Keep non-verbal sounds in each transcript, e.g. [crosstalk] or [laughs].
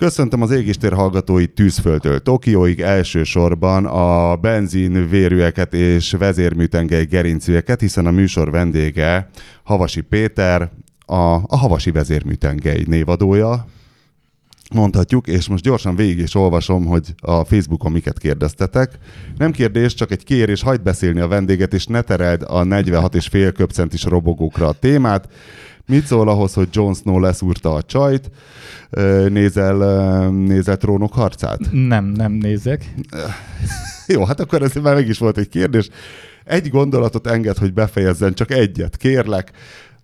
Köszöntöm az égéstér hallgatói tűzföldtől Tokióig elsősorban a benzin vérűeket és vezérműtengely gerincűeket, hiszen a műsor vendége Havasi Péter, a, a Havasi vezérműtengely névadója, mondhatjuk, és most gyorsan végig is olvasom, hogy a Facebookon miket kérdeztetek. Nem kérdés, csak egy kérés, hagyd beszélni a vendéget, és ne tereld a 46 és fél köpcentis robogókra a témát. Mit szól ahhoz, hogy Jon Snow leszúrta a csajt? Nézel, nézel trónok harcát? Nem, nem nézek. Jó, hát akkor ez már meg is volt egy kérdés. Egy gondolatot enged, hogy befejezzen, csak egyet, kérlek.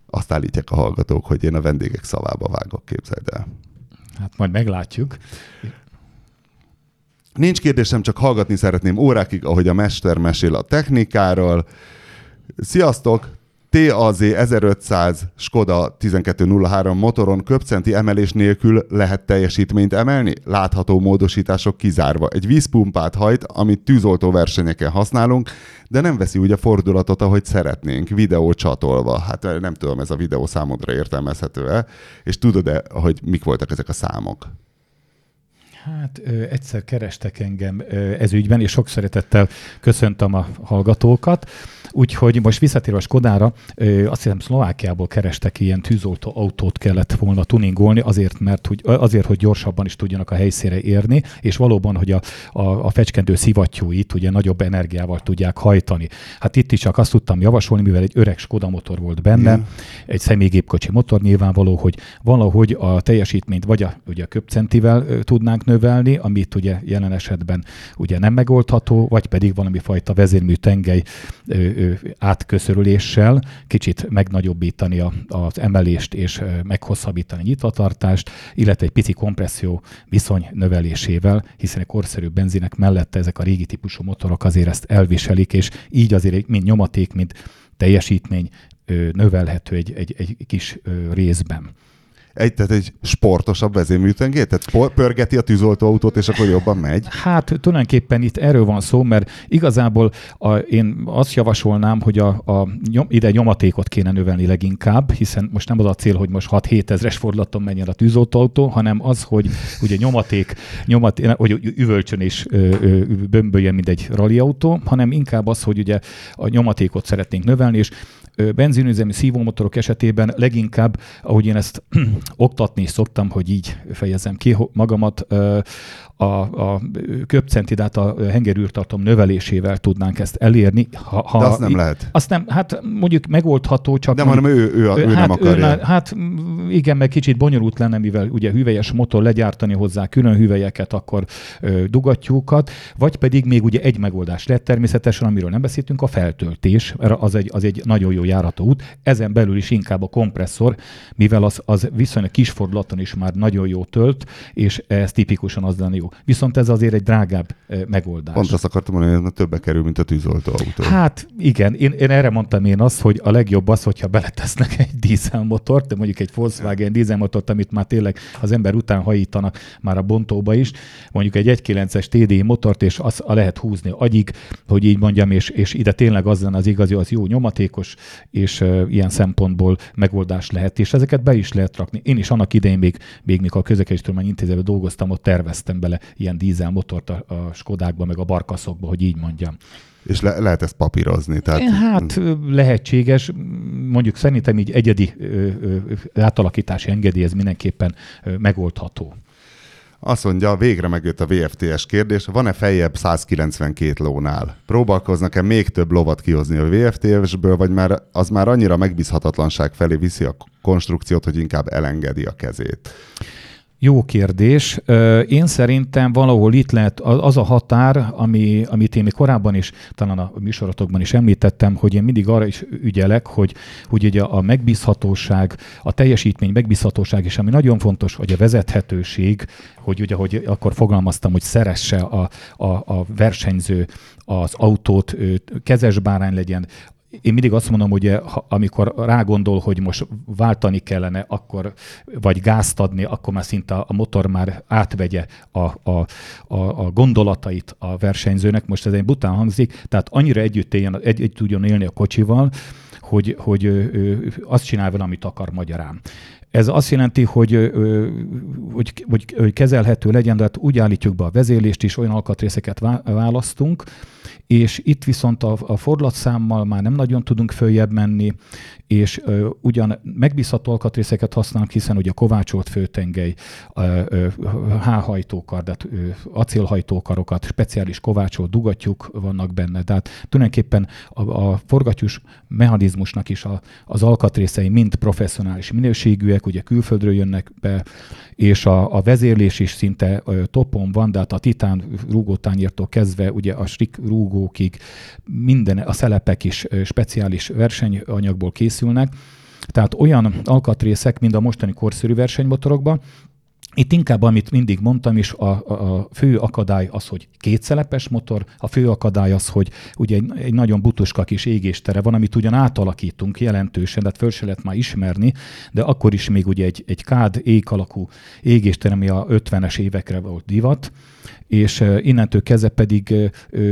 Azt állítják a hallgatók, hogy én a vendégek szavába vágok, képzeld el. Hát majd meglátjuk. Nincs kérdésem, csak hallgatni szeretném órákig, ahogy a mester mesél a technikáról. Sziasztok! TAZ 1500 Skoda 1203 motoron köpcenti emelés nélkül lehet teljesítményt emelni? Látható módosítások kizárva. Egy vízpumpát hajt, amit tűzoltó versenyeken használunk, de nem veszi úgy a fordulatot, ahogy szeretnénk, videó csatolva. Hát nem tudom, ez a videó számodra értelmezhető-e, és tudod-e, hogy mik voltak ezek a számok? Hát ö, egyszer kerestek engem ö, ez ügyben, és sok szeretettel köszöntöm a hallgatókat. Úgyhogy most visszatérve a Skodára, ö, azt hiszem Szlovákiából kerestek ilyen tűzoltó autót kellett volna tuningolni, azért, mert hogy, azért, hogy gyorsabban is tudjanak a helyszíre érni, és valóban, hogy a, a, a fecskendő szivattyúit ugye nagyobb energiával tudják hajtani. Hát itt is csak azt tudtam javasolni, mivel egy öreg Skoda motor volt benne, Igen. egy személygépkocsi motor nyilvánvaló, hogy valahogy a teljesítményt vagy a, ugye a köpcentivel tudnánk növelni, amit ugye jelen esetben ugye nem megoldható, vagy pedig valami fajta vezérmű tengely átköszörüléssel kicsit megnagyobbítani a, az emelést és meghosszabbítani a nyitvatartást, illetve egy pici kompresszió viszony növelésével, hiszen egy korszerű benzinek mellette ezek a régi típusú motorok azért ezt elviselik, és így azért mind nyomaték, mint teljesítmény növelhető egy, egy, egy kis részben egy, tehát egy sportosabb vezérműtengé? Tehát pörgeti a tűzoltóautót, és akkor jobban megy? Hát tulajdonképpen itt erről van szó, mert igazából a, én azt javasolnám, hogy a, a nyom, ide nyomatékot kéne növelni leginkább, hiszen most nem az a cél, hogy most 6-7 ezres fordulaton menjen a tűzoltóautó, hanem az, hogy ugye nyomaték, nyomaték hogy üvölcsön is bömböljön, mint egy rallyautó, hanem inkább az, hogy ugye a nyomatékot szeretnénk növelni, és benzinüzemi szívómotorok esetében leginkább, ahogy én ezt [clears throat] oktatni is szoktam, hogy így fejezem ki magamat, a, a köpcenti, tehát a hengerűrtartom növelésével tudnánk ezt elérni. Ha, ha De azt nem lehet. Azt nem, hát mondjuk megoldható, csak... Nem, hanem ő, ő, ő, ő hát, nem akarja. Ő, hát igen, meg kicsit bonyolult lenne, mivel ugye hüvelyes motor legyártani hozzá külön hüvelyeket, akkor ö, dugattyúkat, vagy pedig még ugye egy megoldás lett természetesen, amiről nem beszéltünk, a feltöltés, az egy, az egy nagyon jó járató út. Ezen belül is inkább a kompresszor, mivel az, az viszonylag kis fordulaton is már nagyon jó tölt, és ez tipikusan az lenne jó Viszont ez azért egy drágább megoldás. Pont azt akartam mondani, hogy többe kerül, mint a tűzoltóautó. Hát igen, én, én erre mondtam én azt, hogy a legjobb az, hogyha beletesznek egy dízelmotort, de mondjuk egy Volkswagen dízelmotort, amit már tényleg az ember után hajítanak már a bontóba is, mondjuk egy 1.9-es TDI motort, és az a lehet húzni agyig, hogy így mondjam, és, és ide tényleg az lenne az igazi, az jó nyomatékos, és uh, ilyen szempontból megoldás lehet, és ezeket be is lehet rakni. Én is annak idején még, még mikor a közlekedési intézetben dolgoztam, ott terveztem bele ilyen dízelmotort a, a Skodákba, meg a barkaszokba, hogy így mondjam. És le- lehet ezt papírozni? Tehát... Hát lehetséges. Mondjuk szerintem így egyedi ö, ö, átalakítási engedély ez mindenképpen ö, megoldható. Azt mondja, végre megjött a VFTS kérdés, van-e feljebb 192 lónál? Próbálkoznak-e még több lovat kihozni a VFTS-ből, vagy már az már annyira megbízhatatlanság felé viszi a konstrukciót, hogy inkább elengedi a kezét? Jó kérdés. Én szerintem valahol itt lehet az a határ, ami, amit én még korábban is, talán a műsorotokban is említettem, hogy én mindig arra is ügyelek, hogy, hogy ugye a megbízhatóság, a teljesítmény megbízhatóság, és ami nagyon fontos, hogy a vezethetőség, hogy ugye, hogy akkor fogalmaztam, hogy szeresse a, a, a versenyző az autót, kezes bárány legyen, én mindig azt mondom, hogy amikor rágondol, hogy most váltani kellene, akkor, vagy gázt adni, akkor már szinte a motor már átvegye a, a, a, a gondolatait a versenyzőnek. Most ez egy bután hangzik, tehát annyira együtt, éljen, egy, egy tudjon élni a kocsival, hogy, hogy azt csinál vele, amit akar magyarán. Ez azt jelenti, hogy, hogy, hogy kezelhető legyen, de hát úgy állítjuk be a vezérlést is, olyan alkatrészeket választunk, és itt viszont a, a fordulatszámmal már nem nagyon tudunk följebb menni, és ö, ugyan megbízható alkatrészeket használunk, hiszen ugye kovácsolt főtengely, ö, acélhajtókarokat, speciális kovácsolt dugattyúk vannak benne. Tehát tulajdonképpen a, a forgatjús mechanizmusnak is a, az alkatrészei mind professzionális minőségűek, ugye külföldről jönnek be, és a, a vezérlés is szinte ö, topon van, de hát a titán rúgótányértól kezdve ugye a strik rúgókig minden, a szelepek is speciális versenyanyagból készülnek, tehát olyan alkatrészek, mint a mostani korszerű versenymotorokban, itt inkább, amit mindig mondtam is, a, a, a fő akadály az, hogy kétszelepes motor, a fő akadály az, hogy ugye egy, egy nagyon butuska kis égéstere van, amit ugyan átalakítunk jelentősen, tehát föl se lehet már ismerni, de akkor is még ugye egy, egy kád ék alakú égéstere, ami a 50-es évekre volt divat, és innentől kezdve pedig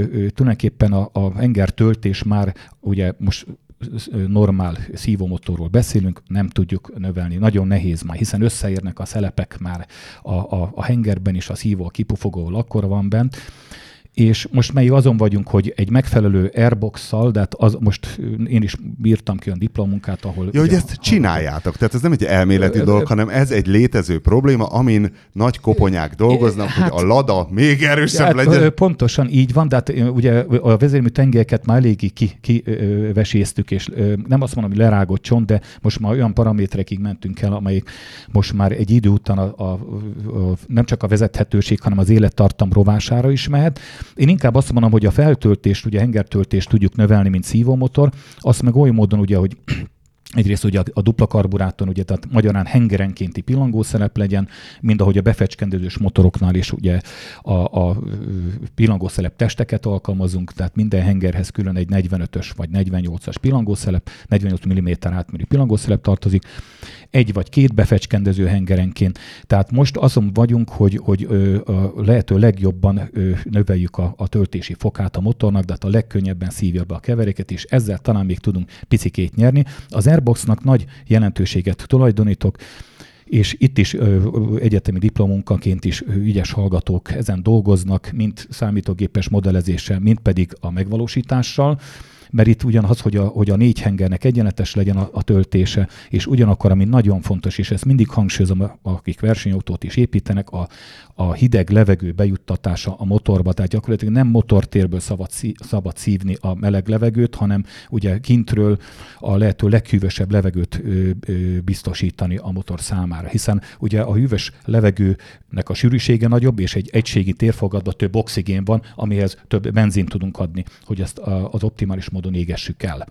tulajdonképpen a, a henger töltés már ugye most normál szívómotorról beszélünk, nem tudjuk növelni. Nagyon nehéz már, hiszen összeérnek a szelepek már a, a, a hengerben is, a szívó, a kipufogó akkor van bent, és most mely azon vagyunk, hogy egy megfelelő airbox-szal, de hát az, most én is bírtam ki olyan diplomunkát, ahol... Ja, hogy ezt a, csináljátok, tehát ez nem egy elméleti dolog, hanem ez egy létező probléma, amin nagy koponyák dolgoznak, hát, hogy a lada még erősebb hát, legyen. Pontosan így van, de hát ugye a vezérmű tengelyeket már eléggé kiveséztük, ki, és nem azt mondom, hogy lerágott csont, de most már olyan paraméterekig mentünk el, amelyik most már egy idő után a, a, a, nem csak a vezethetőség, hanem az élettartam rovására is mehet, én inkább azt mondom, hogy a feltöltést, ugye hengertöltést tudjuk növelni, mint szívómotor, azt meg oly módon ugye, hogy Egyrészt ugye a dupla karburáton, ugye, tehát magyarán hengerenkénti pillangószerep legyen, mind ahogy a befecskendezős motoroknál is ugye a, a pillangószelep testeket alkalmazunk, tehát minden hengerhez külön egy 45-ös vagy 48-as pillangószelep, 48 mm átmérő pillangószelep tartozik, egy vagy két befecskendező hengerenként. Tehát most azon vagyunk, hogy, hogy ö, a lehető legjobban ö, növeljük a, a töltési fokát a motornak, de hát a legkönnyebben szívja be a keveréket, és ezzel talán még tudunk picikét nyerni. Az Airboxnak nagy jelentőséget tulajdonítok, és itt is ö, egyetemi diplomunkaként is ügyes hallgatók ezen dolgoznak, mint számítógépes modellezéssel, mint pedig a megvalósítással mert itt ugyanaz, hogy a, hogy a négy hengernek egyenletes legyen a, a töltése, és ugyanakkor, ami nagyon fontos, és ezt mindig hangsúlyozom, akik versenyautót is építenek, a, a hideg levegő bejuttatása a motorba, tehát gyakorlatilag nem motortérből szabad, szabad szívni a meleg levegőt, hanem ugye kintről a lehető leghűvösebb levegőt ö, ö, biztosítani a motor számára, hiszen ugye a hűvös levegőnek a sűrűsége nagyobb, és egy egységi térfogatban több oxigén van, amihez több benzint tudunk adni, hogy ezt az optimális módon égessük el.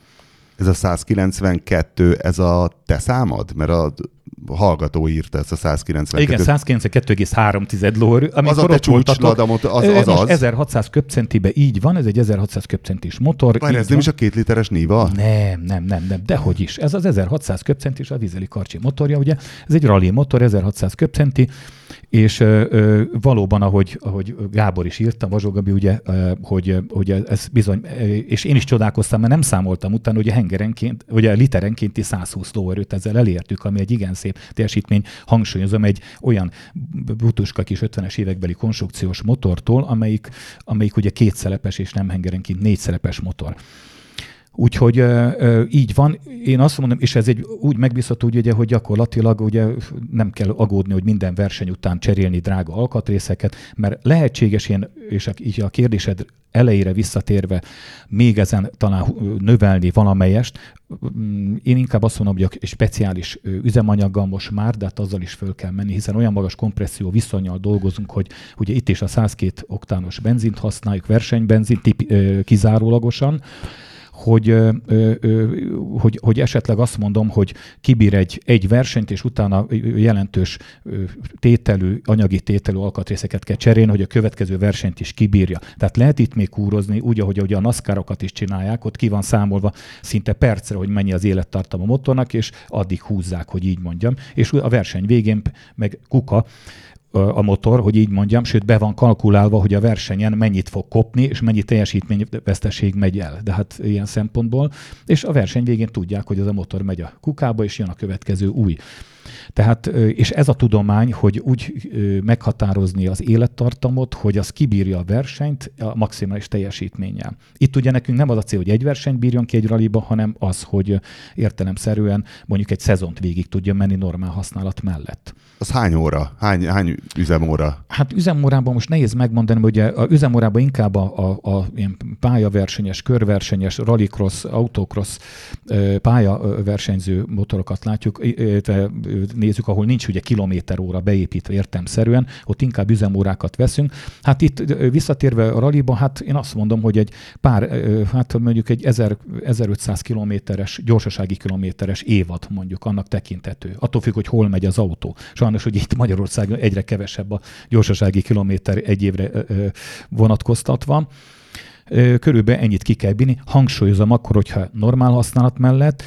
Ez a 192, ez a te számad? Mert a hallgató írta ezt a 192. Igen, 192,3 lóerő. Az a te csúcsladamot, az az, az. 1600 köbcentibe így van, ez egy 1600 köbcentis motor. Várj, ez nem is a két literes Niva? Nem, nem, nem, nem, dehogy is. Ez az 1600 köbcentis a Vizeli Karcsi motorja, ugye? Ez egy rally motor, 1600 köbcenti, és ö, valóban, ahogy, ahogy Gábor is írta, Vazsogabi, ugye, ö, hogy, hogy ez bizony, és én is csodálkoztam, mert nem számoltam utána, hogy a hengerenként, ugye a literenkénti 120 lóerőt ezzel elértük, ami egy igen szép teljesítmény. Hangsúlyozom, egy olyan butuska kis 50-es évekbeli konstrukciós motortól, amelyik, amelyik ugye kétszelepes és nem hengerenként négyszelepes motor. Úgyhogy így van. Én azt mondom, és ez egy úgy megbízható, ugye, hogy gyakorlatilag ugye nem kell aggódni, hogy minden verseny után cserélni drága alkatrészeket, mert lehetséges ilyen, és így a kérdésed elejére visszatérve még ezen talán növelni valamelyest. Mm, én inkább azt mondom, hogy egy speciális üzemanyaggal most már, de hát azzal is föl kell menni, hiszen olyan magas kompresszió viszonyal dolgozunk, hogy ugye itt is a 102 oktános benzint használjuk, versenybenzint kizárólagosan, hogy, hogy, hogy esetleg azt mondom, hogy kibír egy, egy versenyt, és utána jelentős tételű, anyagi tételű alkatrészeket kell cserélni, hogy a következő versenyt is kibírja. Tehát lehet itt még kúrozni, úgy, ahogy, ahogy a NASCAR-okat is csinálják, ott ki van számolva szinte percre, hogy mennyi az élettartam a motornak, és addig húzzák, hogy így mondjam. És a verseny végén meg kuka, a motor, hogy így mondjam, sőt be van kalkulálva, hogy a versenyen mennyit fog kopni, és mennyi teljesítményveszteség megy el. De hát ilyen szempontból, és a verseny végén tudják, hogy ez a motor megy a kukába, és jön a következő új. Tehát, és ez a tudomány, hogy úgy meghatározni az élettartamot, hogy az kibírja a versenyt a maximális teljesítménnyel. Itt ugye nekünk nem az a cél, hogy egy versenyt bírjon ki egy raliba, hanem az, hogy értelemszerűen mondjuk egy szezont végig tudja menni normál használat mellett. Az hány óra? Hány, hány üzemóra? Hát üzemórában most nehéz megmondani, hogy a üzemórában inkább a, a, a ilyen pályaversenyes, körversenyes, rallycross, autocross pályaversenyző motorokat látjuk, nézzük, ahol nincs ugye kilométer óra beépítve értemszerűen, ott inkább üzemórákat veszünk. Hát itt visszatérve a rallyba, hát én azt mondom, hogy egy pár, hát mondjuk egy 1000, 1500 kilométeres, gyorsasági kilométeres évad mondjuk annak tekintető. Attól függ, hogy hol megy az autó. Sajnos, hogy itt Magyarországon egyre kevesebb a gyorsasági kilométer egy évre vonatkoztatva. Körülbelül ennyit ki kell bírni. Hangsúlyozom akkor, hogyha normál használat mellett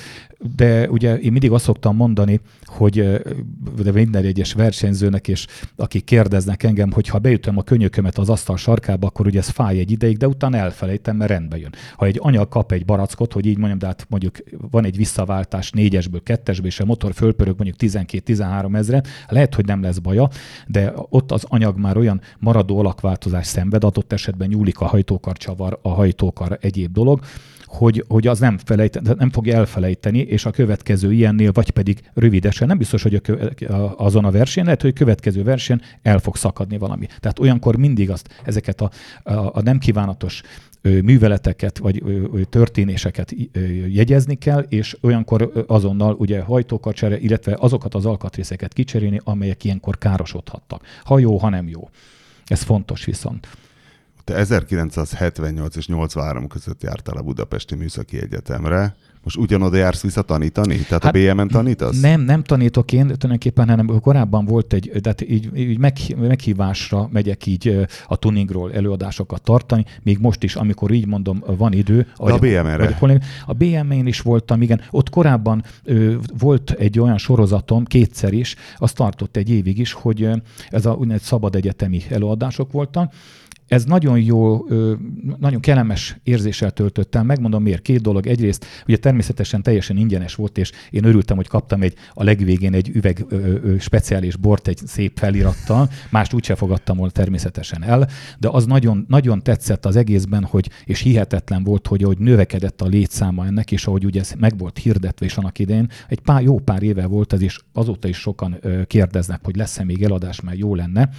de ugye én mindig azt szoktam mondani, hogy de minden egyes versenyzőnek, és akik kérdeznek engem, hogy ha beütöm a könyökömet az asztal sarkába, akkor ugye ez fáj egy ideig, de utána elfelejtem, mert rendbe jön. Ha egy anya kap egy barackot, hogy így mondjam, de hát mondjuk van egy visszaváltás négyesből, kettesből, és a motor fölpörög mondjuk 12-13 ezre, lehet, hogy nem lesz baja, de ott az anyag már olyan maradó alakváltozás szenved, adott esetben nyúlik a hajtókar csavar, a hajtókar egyéb dolog, hogy, hogy az nem, felejt, nem fogja elfelejteni, és a következő ilyennél, vagy pedig rövidesen, nem biztos, hogy a kö, a, azon a versenyen, lehet, hogy a következő versenyen el fog szakadni valami. Tehát olyankor mindig azt, ezeket a, a, a nem kívánatos műveleteket vagy történéseket jegyezni kell, és olyankor azonnal ugye hajtókacsere, illetve azokat az alkatrészeket kicserélni, amelyek ilyenkor károsodhattak. Ha jó, ha nem jó. Ez fontos viszont. Te 1978 és 83 között jártál a Budapesti Műszaki Egyetemre. Most ugyanoda jársz vissza tanítani? Tehát hát, a BM-en tanítasz? Nem, nem tanítok én tulajdonképpen, hanem korábban volt egy, tehát így, így meg, meghívásra megyek így a tuningról előadásokat tartani, még most is, amikor így mondom, van idő. De a BM-re? A BM-én is voltam, igen. Ott korábban ö, volt egy olyan sorozatom, kétszer is, azt tartott egy évig is, hogy ez a úgynevezett szabad egyetemi előadások voltak, ez nagyon jó, nagyon kellemes érzéssel töltöttem. Megmondom miért. Két dolog. Egyrészt ugye természetesen teljesen ingyenes volt, és én örültem, hogy kaptam egy a legvégén egy üveg ö, ö, speciális bort egy szép felirattal. Mást úgyse fogadtam volna természetesen el, de az nagyon, nagyon tetszett az egészben, hogy, és hihetetlen volt, hogy ahogy növekedett a létszáma ennek, és ahogy ugye ez meg volt hirdetve is annak idején. Egy pár, jó pár éve volt ez, és azóta is sokan ö, kérdeznek, hogy lesz-e még eladás, mert jó lenne.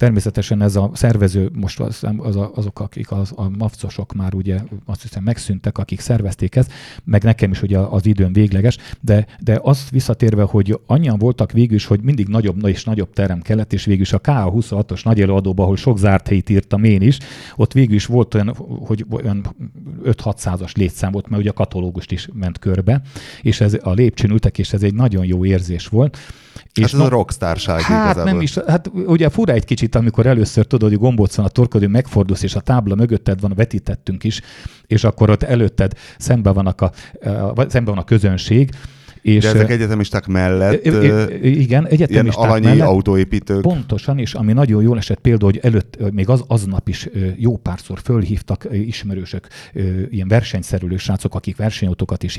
Természetesen ez a szervező, most az, az, azok, akik az, a mafcosok már ugye azt hiszem megszűntek, akik szervezték ezt, meg nekem is ugye az időm végleges, de, de az visszatérve, hogy annyian voltak végül is, hogy mindig nagyobb és nagyobb terem kellett, és végül is a K26-os nagy előadóban, ahol sok zárt helyt írtam én is, ott végül is volt olyan, hogy olyan 5-600-as létszám volt, mert ugye a katalógust is ment körbe, és ez a lépcsőn ültek, és ez egy nagyon jó érzés volt. És hát ez no, a rockstárság hát igazából. nem is, hát ugye fura egy kicsit, amikor először tudod, hogy gombóc van a torkodő, megfordulsz, és a tábla mögötted van, vetítettünk is, és akkor ott előtted szembe van a, a, szembe van a közönség, és, De ezek egyetemisták mellett igen, egyetemisták alanyi mellett, autóépítők. Pontosan, és ami nagyon jól esett például, hogy előtt, még az, aznap is jó párszor fölhívtak ismerősök, ilyen versenyszerülő srácok, akik versenyautókat is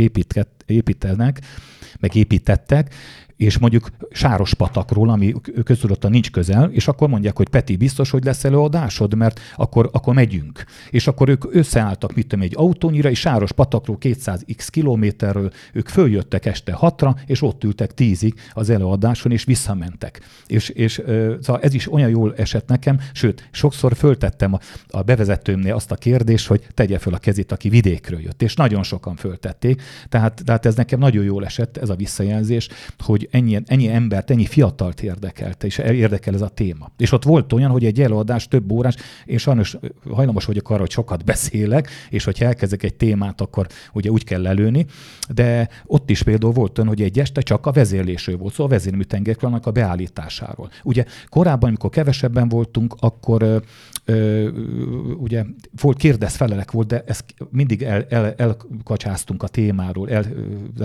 építenek, meg építettek, és mondjuk Sáros patakról, ami köztudottan nincs közel, és akkor mondják, hogy Peti, biztos, hogy lesz előadásod, mert akkor, akkor megyünk. És akkor ők összeálltak, mit tudom, egy autónyira, és Sáros patakról 200x kilométerről, ők följöttek este hatra, és ott ültek tízig az előadáson, és visszamentek. És, és szóval ez is olyan jól esett nekem, sőt, sokszor föltettem a, a bevezetőmnél azt a kérdést, hogy tegye föl a kezét, aki vidékről jött, és nagyon sokan föltették. Tehát, tehát ez nekem nagyon jól esett, ez a visszajelzés, hogy ennyi, ennyi embert, ennyi fiatalt érdekelte, és érdekel ez a téma. És ott volt olyan, hogy egy előadás több órás, én sajnos hajlamos vagyok arra, hogy sokat beszélek, és hogyha elkezdek egy témát, akkor ugye úgy kell lelőni, de ott is például volt olyan, hogy egy este csak a vezérlésről volt szó, szóval a vezérműtengeknek a beállításáról. Ugye korábban, amikor kevesebben voltunk, akkor ö, ugye volt kérdez-felelek volt, de ezt mindig el, el, elkacsáztunk a témáról, el,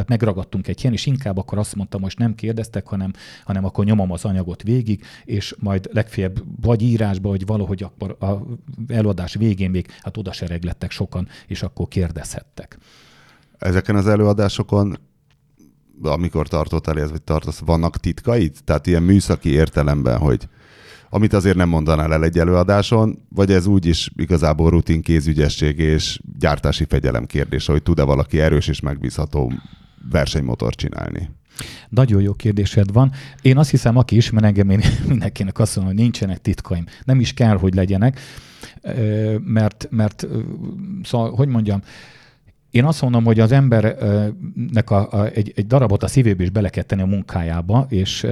megragadtunk egy ilyen, és inkább akkor azt mondtam, most nem kérdeztek, hanem, hanem akkor nyomom az anyagot végig, és majd legfeljebb vagy írásba, vagy valahogy akkor a előadás végén még hát oda sereglettek sokan, és akkor kérdezhettek. Ezeken az előadásokon amikor tartottál, vagy tartasz, vannak titkaid? Tehát ilyen műszaki értelemben, hogy amit azért nem mondanál el egy előadáson, vagy ez úgy is igazából rutin kézügyesség és gyártási fegyelem kérdése, hogy tud-e valaki erős és megbízható versenymotor csinálni? Nagyon jó kérdésed van. Én azt hiszem, aki ismer engem, én [laughs] mindenkinek azt mondom, hogy nincsenek titkaim. Nem is kell, hogy legyenek, mert, mert szóval, hogy mondjam, én azt mondom, hogy az embernek a, a, egy, egy darabot a szívébe is bele kell tenni a munkájába, és,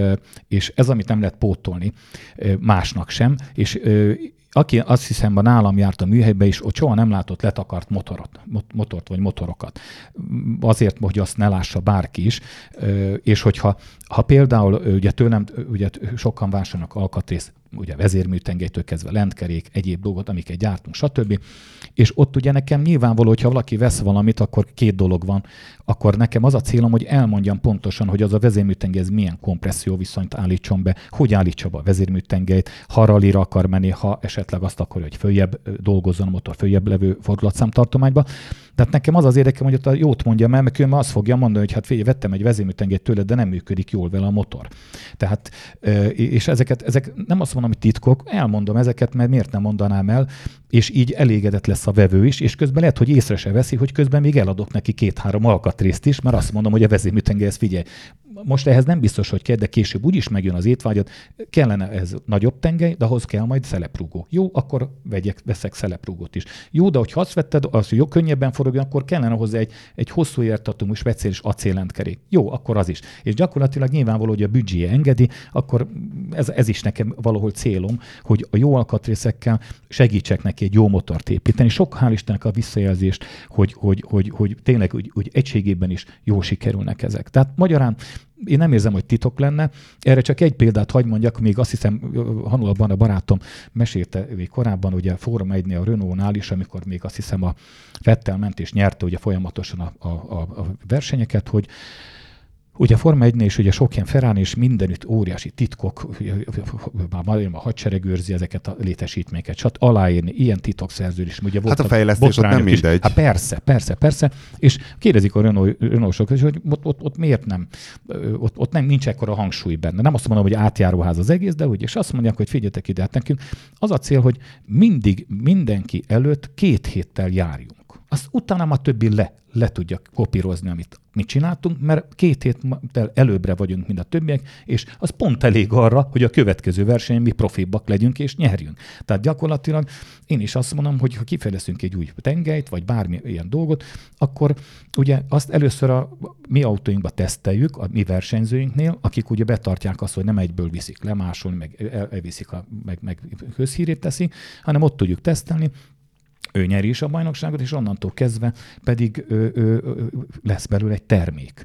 és ez, amit nem lehet pótolni másnak sem, és aki azt hiszem, hogy nálam járt a műhelybe is, ott soha nem látott letakart motorot, motort vagy motorokat. Azért, hogy azt ne lássa bárki is. És hogyha ha például ugye tőlem ugye sokan vásárolnak alkatrészt, ugye vezérműtengelytől kezdve lentkerék, egyéb dolgot, amiket gyártunk, stb. És ott ugye nekem nyilvánvaló, hogyha valaki vesz valamit, akkor két dolog van. Akkor nekem az a célom, hogy elmondjam pontosan, hogy az a vezérműtengely ez milyen kompresszió viszonyt állítson be, hogy állítsa be a vezérműtengelyt, ha ralira akar menni, ha esetleg azt akarja, hogy följebb dolgozzon a motor, följebb levő fordulatszámtartományba. Tehát nekem az az érdekem, hogy ott a jót mondja el, mert ő azt fogja mondani, hogy hát figyelj, vettem egy vezérműtengelyt tőled, de nem működik jól vele a motor. Tehát, és ezeket, ezek nem azt mondom, hogy titkok, elmondom ezeket, mert miért nem mondanám el, és így elégedett lesz a vevő is, és közben lehet, hogy észre se veszi, hogy közben még eladok neki két-három alkatrészt is, mert azt mondom, hogy a vezérműtengely, ezt figyelj, most ehhez nem biztos, hogy kell, de később úgyis megjön az étvágyat, kellene ez nagyobb tengely, de ahhoz kell majd szeleprúgó. Jó, akkor vegyek, veszek szeleprúgót is. Jó, de hogyha azt vetted, az jó, könnyebben forogjon, akkor kellene hozzá egy, egy hosszú értatumú speciális acélentkerék. Jó, akkor az is. És gyakorlatilag nyilvánvaló, hogy a büdzséje engedi, akkor ez, ez is nekem valahol célom, hogy a jó alkatrészekkel segítsek neki egy jó motort építeni. Sok hál' Istennek a visszajelzést, hogy, hogy, hogy, hogy tényleg úgy, úgy egységében is jól sikerülnek ezek. Tehát magyarán én nem érzem, hogy titok lenne. Erre csak egy példát hagy mondjak, még azt hiszem, Hanulabban a barátom mesélte még korábban, ugye Fórum 1 a Renault-nál is, amikor még azt hiszem a Fettel ment és nyerte ugye folyamatosan a, a, a versenyeket, hogy Ugye a Forma 1 is ugye sok ilyen Ferrari és mindenütt óriási titkok, már a hadsereg őrzi ezeket a létesítményeket, csak aláírni, ilyen titokszerződés. Ugye hát a fejlesztés ott nem mindegy. Hát persze, persze, persze. És kérdezik a Renault, Renault hogy ott, ott, ott, miért nem, ott, ott nem nincs ekkora hangsúly benne. Nem azt mondom, hogy átjáróház az egész, de úgy, és azt mondják, hogy figyeljetek ide, hát nekünk az a cél, hogy mindig mindenki előtt két héttel járjunk. Azt utána a többi le, le tudja kopírozni, amit mi csináltunk, mert két héttel előbbre vagyunk, mint a többiek, és az pont elég arra, hogy a következő versenyen mi profibbak legyünk és nyerjünk. Tehát gyakorlatilag én is azt mondom, hogy ha kifejleszünk egy új tengelyt, vagy bármi ilyen dolgot, akkor ugye azt először a mi autóinkba teszteljük, a mi versenyzőinknél, akik ugye betartják azt, hogy nem egyből viszik le, másolni, meg elviszik, a, meg, meg közhírét teszik, hanem ott tudjuk tesztelni, ő nyeri is a bajnokságot, és onnantól kezdve pedig ő, ő, ő, lesz belőle egy termék.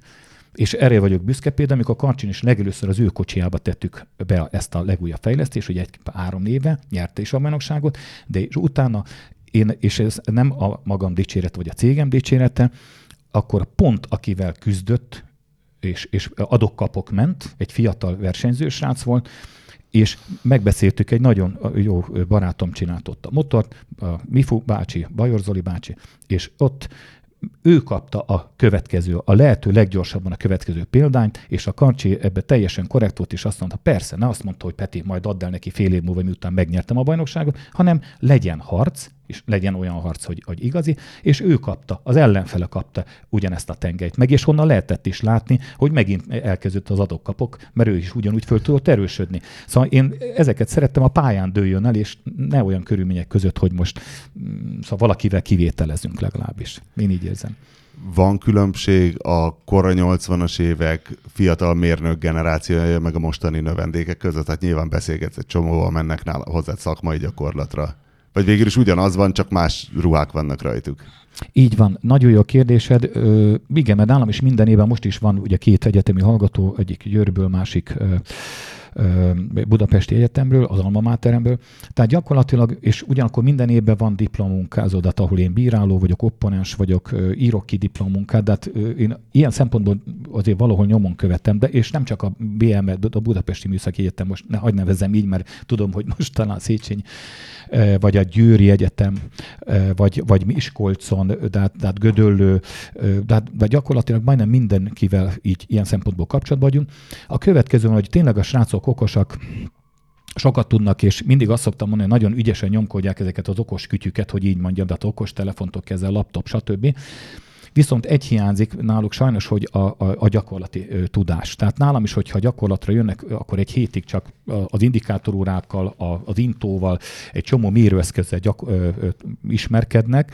És erre vagyok büszke például, amikor Karcsin is legelőször az ő kocsiába tettük be ezt a legújabb fejlesztést, hogy egy három éve nyerte is a bajnokságot, de és utána én, és ez nem a magam dicséret, vagy a cégem dicsérete, akkor pont akivel küzdött, és, és adok-kapok ment, egy fiatal versenyzősrác volt, és megbeszéltük, egy nagyon jó barátom csinált ott a motort, a Mifu bácsi, Bajor Zoli bácsi, és ott ő kapta a következő, a lehető leggyorsabban a következő példányt, és a Karcsi ebbe teljesen korrekt volt, és azt mondta, persze, ne azt mondta, hogy Peti, majd add el neki fél év múlva, miután megnyertem a bajnokságot, hanem legyen harc, és legyen olyan harc, hogy, hogy igazi, és ő kapta, az ellenfele kapta ugyanezt a tengelyt meg, és honnan lehetett is látni, hogy megint elkezdődött az adok-kapok, mert ő is ugyanúgy föl tudott erősödni. Szóval én ezeket szerettem a pályán dőljön el, és ne olyan körülmények között, hogy most mm, szóval valakivel kivételezünk legalábbis. Én így érzem. Van különbség a kora 80-as évek fiatal mérnök generációja, meg a mostani növendékek között? Tehát nyilván beszélgetsz egy csomóval, mennek nála hozzá szakmai gyakorlatra. Vagy végül is ugyanaz van, csak más ruhák vannak rajtuk? Így van, nagyon jó a kérdésed. Ö, igen, mert nálam is minden évben most is van ugye két egyetemi hallgató, egyik Győrből, másik ö, Budapesti Egyetemről, az Alma Materemből. Tehát gyakorlatilag, és ugyanakkor minden évben van diplomunkázódat, ahol én bíráló vagyok, opponens vagyok, írok ki diplomunkát, de hát én ilyen szempontból azért valahol nyomon követtem, de és nem csak a BM, a Budapesti Műszaki Egyetem, most ne hagyd nevezem így, mert tudom, hogy most talán Széchenyi, vagy a Győri Egyetem, vagy, vagy Miskolcon, hát, de hát Gödöllő, de, hát, de gyakorlatilag majdnem mindenkivel így ilyen szempontból kapcsolatban vagyunk. A következő, hogy tényleg a srácok okosak, sokat tudnak, és mindig azt szoktam mondani, hogy nagyon ügyesen nyomkodják ezeket az okos kütyüket, hogy így mondjam, de okos telefontok kezel, laptop, stb. Viszont egy hiányzik náluk sajnos, hogy a, a, a gyakorlati ö, tudás. Tehát nálam is, hogyha gyakorlatra jönnek, akkor egy hétig csak az indikátorórákkal, a, az intóval, egy csomó mérőeszközzel gyak, ö, ö, ismerkednek,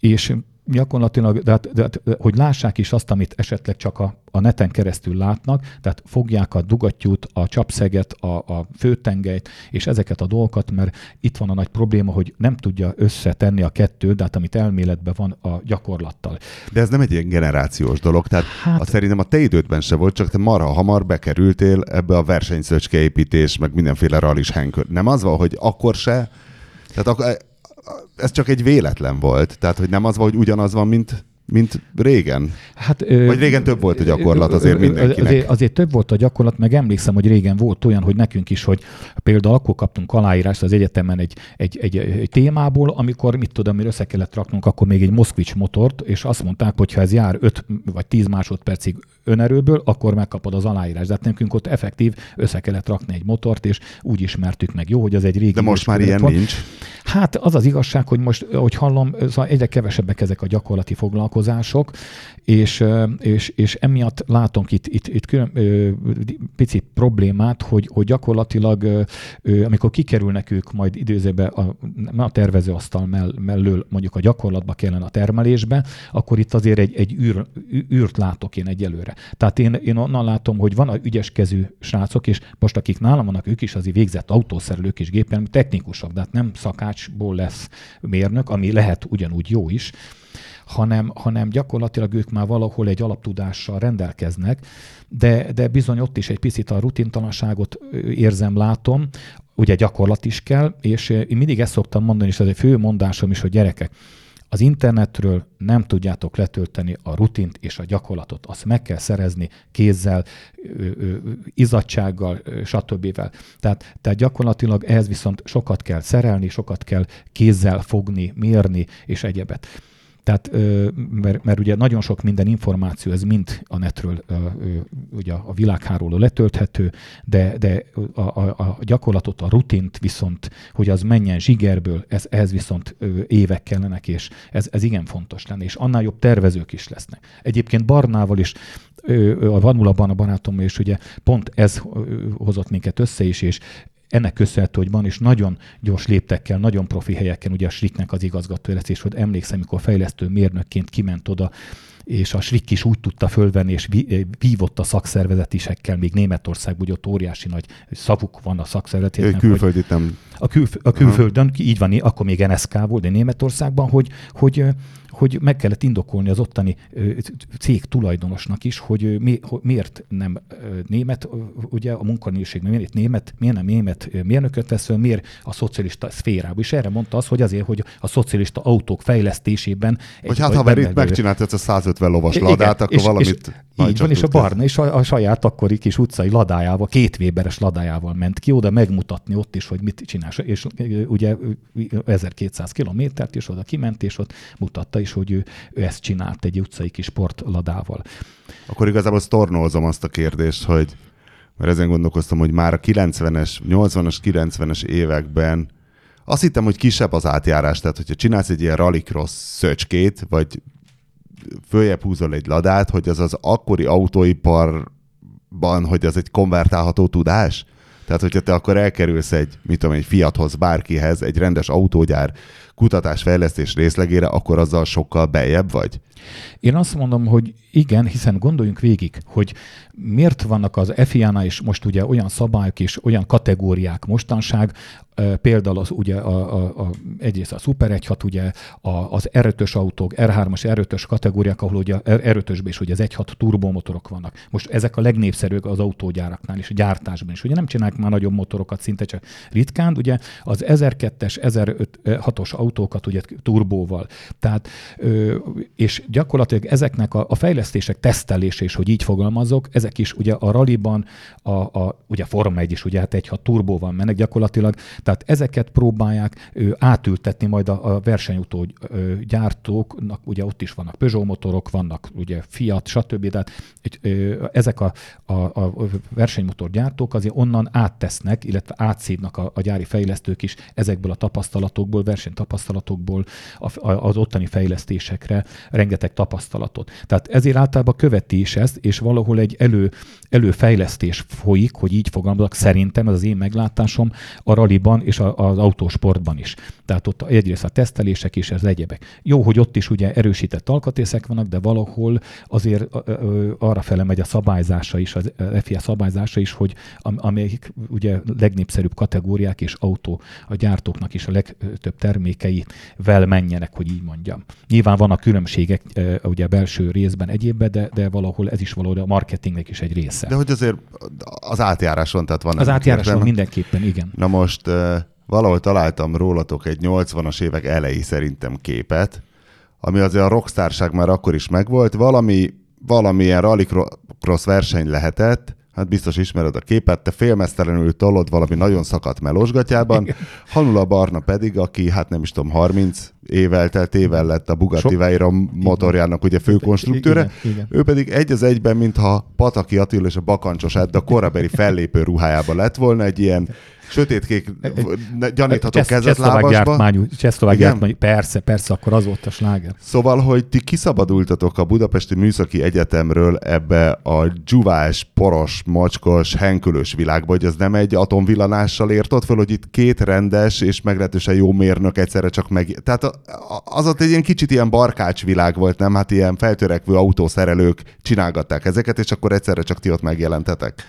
és gyakorlatilag, de, hát, de, de, de, hogy lássák is azt, amit esetleg csak a, a neten keresztül látnak, tehát fogják a dugattyút, a csapszeget, a, a főtengelyt, és ezeket a dolgokat, mert itt van a nagy probléma, hogy nem tudja összetenni a kettőt, de hát amit elméletben van a gyakorlattal. De ez nem egy ilyen generációs dolog, tehát hát, azt szerintem a te idődben se volt, csak te marha hamar bekerültél ebbe a versenyszöcskeépítés, meg mindenféle rallis henkör. Nem az van, hogy akkor se, tehát akkor, ez csak egy véletlen volt. Tehát, hogy nem az van, hogy ugyanaz van, mint mint régen? Hát, Vagy régen több volt a gyakorlat azért mindenkinek? Azért, azért több volt a gyakorlat, meg emlékszem, hogy régen volt olyan, hogy nekünk is, hogy például akkor kaptunk aláírást az egyetemen egy, egy, egy, egy témából, amikor, mit tudom, össze kellett raknunk akkor még egy Moszkvics motort, és azt mondták, hogy ha ez jár 5 vagy 10 másodpercig önerőből, akkor megkapod az aláírást. De hát nekünk ott effektív össze kellett rakni egy motort, és úgy ismertük meg. Jó, hogy az egy régi... De most már ilyen van. nincs. Hát az az igazság, hogy most, ahogy hallom, szóval egyre kevesebbek ezek a gyakorlati foglalkozások, és, és, és emiatt látunk itt, itt, itt külön, ö, picit problémát, hogy, hogy gyakorlatilag, ö, amikor kikerülnek ők majd időzőbe a, a tervezőasztal mell, mellől mondjuk a gyakorlatba kellene a termelésbe, akkor itt azért egy, egy űr, űrt látok én egyelőre. Tehát én, én onnan látom, hogy van a ügyeskezű srácok, és most akik nálam vannak, ők is azért végzett autószerelők és gépen technikusok, de hát nem szakácsból lesz mérnök, ami lehet ugyanúgy jó is, hanem, hanem gyakorlatilag ők már valahol egy alaptudással rendelkeznek, de, de bizony ott is egy picit a rutintalanságot érzem, látom, ugye gyakorlat is kell, és én mindig ezt szoktam mondani, és ez egy fő mondásom is, hogy gyerekek, az internetről nem tudjátok letölteni a rutint és a gyakorlatot. Azt meg kell szerezni kézzel, izadsággal, stb. Tehát, tehát gyakorlatilag ehhez viszont sokat kell szerelni, sokat kell kézzel fogni, mérni és egyebet. Tehát, mert, mert ugye nagyon sok minden információ, ez mind a netről ugye a világhálóról letölthető, de, de a, a, a gyakorlatot, a rutint viszont, hogy az menjen zsigerből, ez, ehhez viszont évek kellenek, és ez, ez igen fontos lenne, és annál jobb tervezők is lesznek. Egyébként Barnával is a Vanulaban a barátom, és ugye pont ez hozott minket össze is, és ennek köszönhető, hogy van, és nagyon gyors léptekkel, nagyon profi helyeken, ugye a Sriknek az igazgató lesz, és hogy emlékszem, amikor fejlesztő mérnökként kiment oda, és a Srik is úgy tudta fölvenni, és vívott a szakszervezetisekkel, még Németországban ugye ott óriási nagy szavuk van a szakszervezeteknek. Külföldi nem. A, külf- a külföldön, így van, akkor még NSK volt, de Németországban, hogy, hogy hogy meg kellett indokolni az ottani cég tulajdonosnak is, hogy, mi, hogy miért nem német, ugye a munkanőség miért német, miért nem német mérnököt vesz föl, miért a szocialista szférában. És erre mondta az, hogy azért, hogy a szocialista autók fejlesztésében... Hogy hát, ha már itt megcsináltad a 150 lovas ladát, akkor és, valamit... És így van, és a Barna és a, a saját akkori kis utcai ladájával, két Weberes ladájával ment ki oda megmutatni ott is, hogy mit csinál. És ugye 1200 kilométert, és oda kiment, és ott mutatta, is, hogy ő, ő ezt csinált egy utcai kis sportladával. Akkor igazából sztornózom azt a kérdést, hogy mert ezen gondolkoztam, hogy már a 90-es, 80-as, 90-es években azt hittem, hogy kisebb az átjárás, tehát hogyha csinálsz egy ilyen rallycross szöcskét, vagy följebb húzol egy ladát, hogy az az akkori autóiparban, hogy az egy konvertálható tudás? Tehát, hogyha te akkor elkerülsz egy, mit tudom, egy Fiathoz, bárkihez, egy rendes autógyár kutatás-fejlesztés részlegére, akkor azzal sokkal bejebb vagy? Én azt mondom, hogy igen, hiszen gondoljunk végig, hogy miért vannak az FIA-nál is most ugye olyan szabályok és olyan kategóriák mostanság, Például az ugye a, a, a, egyrészt a Super 1.6, ugye a, az R5-ös autók, R3-as, R5-ös kategóriák, ahol ugye R5-ösben is ugye az 1.6 turbomotorok vannak. Most ezek a legnépszerűbb az autógyáraknál és a gyártásban is. Ugye nem csinálják már nagyobb motorokat, szinte csak ritkán, ugye az 1002-es, 1006-os autókat ugye turbóval. Tehát, és gyakorlatilag ezeknek a, a fejlesztések tesztelése is, hogy így fogalmazok, ezek is ugye a raliban, a, a, ugye a Forma 1 is ugye hát egy, ha turbóval mennek gyakorlatilag, tehát ezeket próbálják átültetni majd a, a versenyautó gyártóknak, ugye ott is vannak Peugeot motorok, vannak ugye Fiat, stb. Tehát ezek a, a, a versenymotor gyártók azért onnan áttesznek, illetve átszívnak a, a gyári fejlesztők is ezekből a tapasztalatokból, versenytapasztalatokból a, az ottani fejlesztésekre rengeteg tapasztalatot. Tehát ezért általában követi is ezt, és valahol egy elő, előfejlesztés folyik, hogy így fogalmazok, szerintem, ez az én meglátásom, a raliban és a, az autósportban is. Tehát ott egyrészt a tesztelések és az egyebek. Jó, hogy ott is ugye erősített alkatrészek vannak, de valahol azért arra fele megy a szabályzása is, az FIA szabályzása is, hogy amelyik ugye legnépszerűbb kategóriák és autó a gyártóknak is a legtöbb termékeivel menjenek, hogy így mondjam. Nyilván vannak különbségek ugye a belső részben egyébben, de, de valahol ez is valahol a marketingnek is egy része. De hogy azért az átjáráson, tehát van. Az átjáráson mindenképpen, igen. Na most valahol találtam rólatok egy 80-as évek elejé szerintem képet, ami azért a rockstárság már akkor is megvolt, valami, valamilyen rallycross verseny lehetett, hát biztos ismered a képet, te félmeztelenül tolod valami nagyon szakadt melosgatjában, Hanula Barna pedig, aki hát nem is tudom, 30 évvel évvel lett a Bugatti so... Veyron motorjának ugye főkonstruktőre, ő pedig egy az egyben, mintha Pataki Attila és a Bakancsos Edda korabeli fellépő ruhájában lett volna, egy ilyen sötétkék gyanítható kezet gyártmányú, Csehszlovák gyártmányú, persze, persze, akkor az volt a sláger. Szóval, hogy ti kiszabadultatok a Budapesti Műszaki Egyetemről ebbe a dzsuvás, poros, mocskos, henkülős világba, hogy ez nem egy atomvillanással ért ott föl, hogy itt két rendes és meglehetősen jó mérnök egyszerre csak meg... Tehát az ott egy ilyen kicsit ilyen barkács világ volt, nem? Hát ilyen feltörekvő autószerelők csinálgatták ezeket, és akkor egyszerre csak ti ott megjelentetek.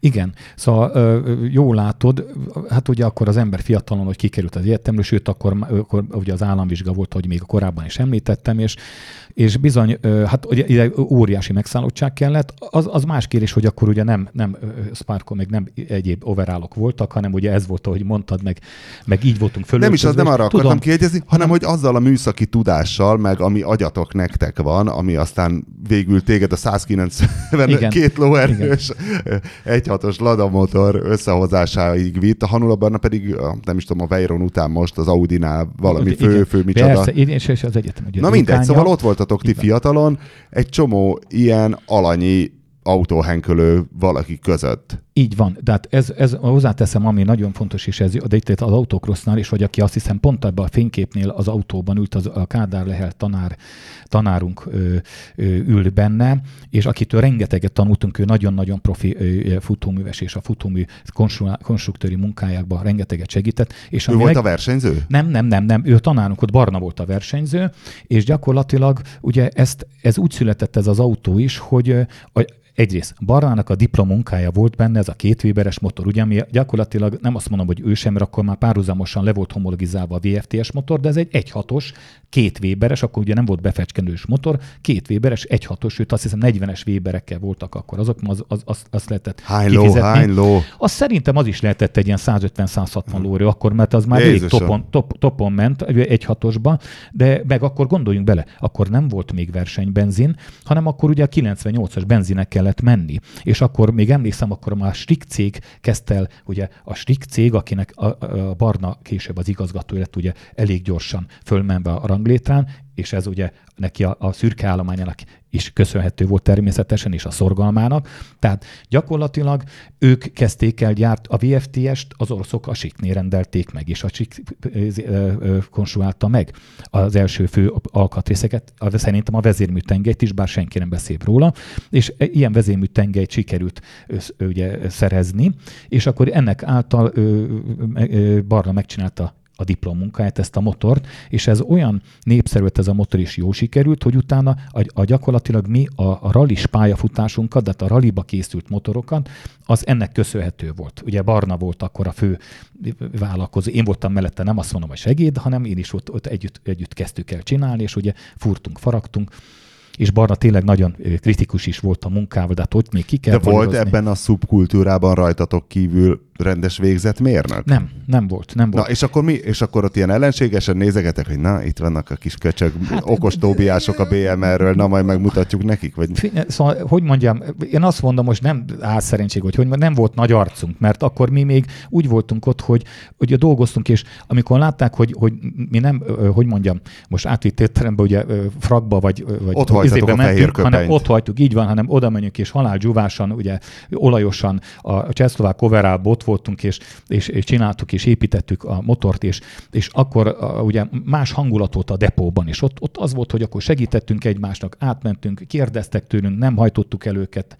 Igen, szóval jól látod, hát ugye akkor az ember fiatalon, hogy kikerült az egyetemről, sőt akkor, akkor ugye az államvizsga volt, hogy még a korábban is említettem, és, és bizony, hát ugye ide óriási megszállottság kellett. Az, az más kérdés, hogy akkor ugye nem, nem Sparko, meg nem egyéb overállok voltak, hanem ugye ez volt, ahogy mondtad, meg, meg így voltunk föl. Nem is, az nem arra Tudom, akartam kiegyezni, hanem hogy azzal a műszaki tudással, meg ami agyatok nektek van, ami aztán végül téged a 192 lóerős egy hatos Lada motor összehozásáig vitt, a Hanula Barna pedig, nem is tudom, a Veyron után most az Audinál valami fő, fő micsoda. Persze, és, és az egyetem. Na mindegy, szóval ott voltatok ti fiatalon, egy csomó ilyen alanyi autóhenkölő valaki között. Így van, de hát ez, ez hozzáteszem, ami nagyon fontos, és ez de itt az autocrossnál is, hogy aki azt hiszem pont ebben a fényképnél az autóban ült, az a Kádár Lehel tanár, tanárunk ö, ö, ül benne, és akitől rengeteget tanultunk, ő nagyon-nagyon profi ö, futóműves, és a futómű konstruktőri munkájákban rengeteget segített. És ő volt a versenyző? Nem, nem, nem, nem, ő a tanárunk, ott Barna volt a versenyző, és gyakorlatilag ugye ezt, ez úgy született ez az autó is, hogy a, egyrészt Barnának a diplomunkája volt benne, ez a két Weberes motor, ugye, ami gyakorlatilag nem azt mondom, hogy ő sem, mert akkor már párhuzamosan le volt homologizálva a VFTS motor, de ez egy 1.6-os, két Weberes, akkor ugye nem volt befecskenős motor, két Weberes, 1.6-os, sőt azt hiszem 40-es Weberekkel voltak akkor, azok az, az, az, az lehetett hány ló, hány ló? Az szerintem az is lehetett egy ilyen 150-160 hmm. lóerő akkor, mert az már elég topon, top, topon ment, egy hatosba, de meg akkor gondoljunk bele, akkor nem volt még versenybenzin, hanem akkor ugye a 98-as benzinekkel kellett menni. És akkor még emlékszem, akkor már a Strik cég kezdte el, ugye a Strik cég, akinek a, a Barna később az igazgató lett, ugye elég gyorsan fölmenve a ranglétrán, és ez ugye neki a, a szürke állományának is köszönhető volt természetesen, és a szorgalmának. Tehát gyakorlatilag ők kezdték el gyárt a VFTS-t, az oroszok a Siknél rendelték meg, és a Sik konstruálta meg az első fő alkatrészeket, szerintem a vezérműtengelyt is, bár senki nem beszél róla, és e, ilyen vezérműtengelyt sikerült ugye szerezni, és akkor ennek által Barna megcsinálta a diplomunkáját, ezt a motort, és ez olyan népszerű ez a motor is jó sikerült, hogy utána a, a gyakorlatilag mi a, a rallis pályafutásunkat, tehát a ralliba készült motorokat, az ennek köszönhető volt. Ugye Barna volt akkor a fő vállalkozó. Én voltam mellette, nem azt mondom, hogy segéd, hanem én is ott, ott együtt, együtt kezdtük el csinálni, és ugye furtunk, faragtunk és Barna tényleg nagyon kritikus is volt a munkával, de hát ott még ki kell De volt ebben a szubkultúrában rajtatok kívül rendes végzett mérnök? Nem, nem volt. Nem volt. Na, és akkor mi? És akkor ott ilyen ellenségesen nézegetek, hogy na, itt vannak a kis köcsög, hát, okos tóbiások a BMR-ről, na majd megmutatjuk nekik? Vagy... Szóval, hogy mondjam, én azt mondom, most nem álszerentség, hogy, hogy nem volt nagy arcunk, mert akkor mi még úgy voltunk ott, hogy ugye dolgoztunk, és amikor látták, hogy, hogy mi nem, hogy mondjam, most átvitt étterembe, ugye frakba, vagy, vagy ott mentünk, hanem ott hagytuk, így van, hanem oda menjünk, és halálgyúvásan, ugye olajosan a csehszlovák koverába ott voltunk, és, és, és csináltuk, és építettük a motort, és, és akkor a, ugye más hangulat volt a depóban, és ott, ott az volt, hogy akkor segítettünk egymásnak, átmentünk, kérdeztek tőlünk, nem hajtottuk el őket,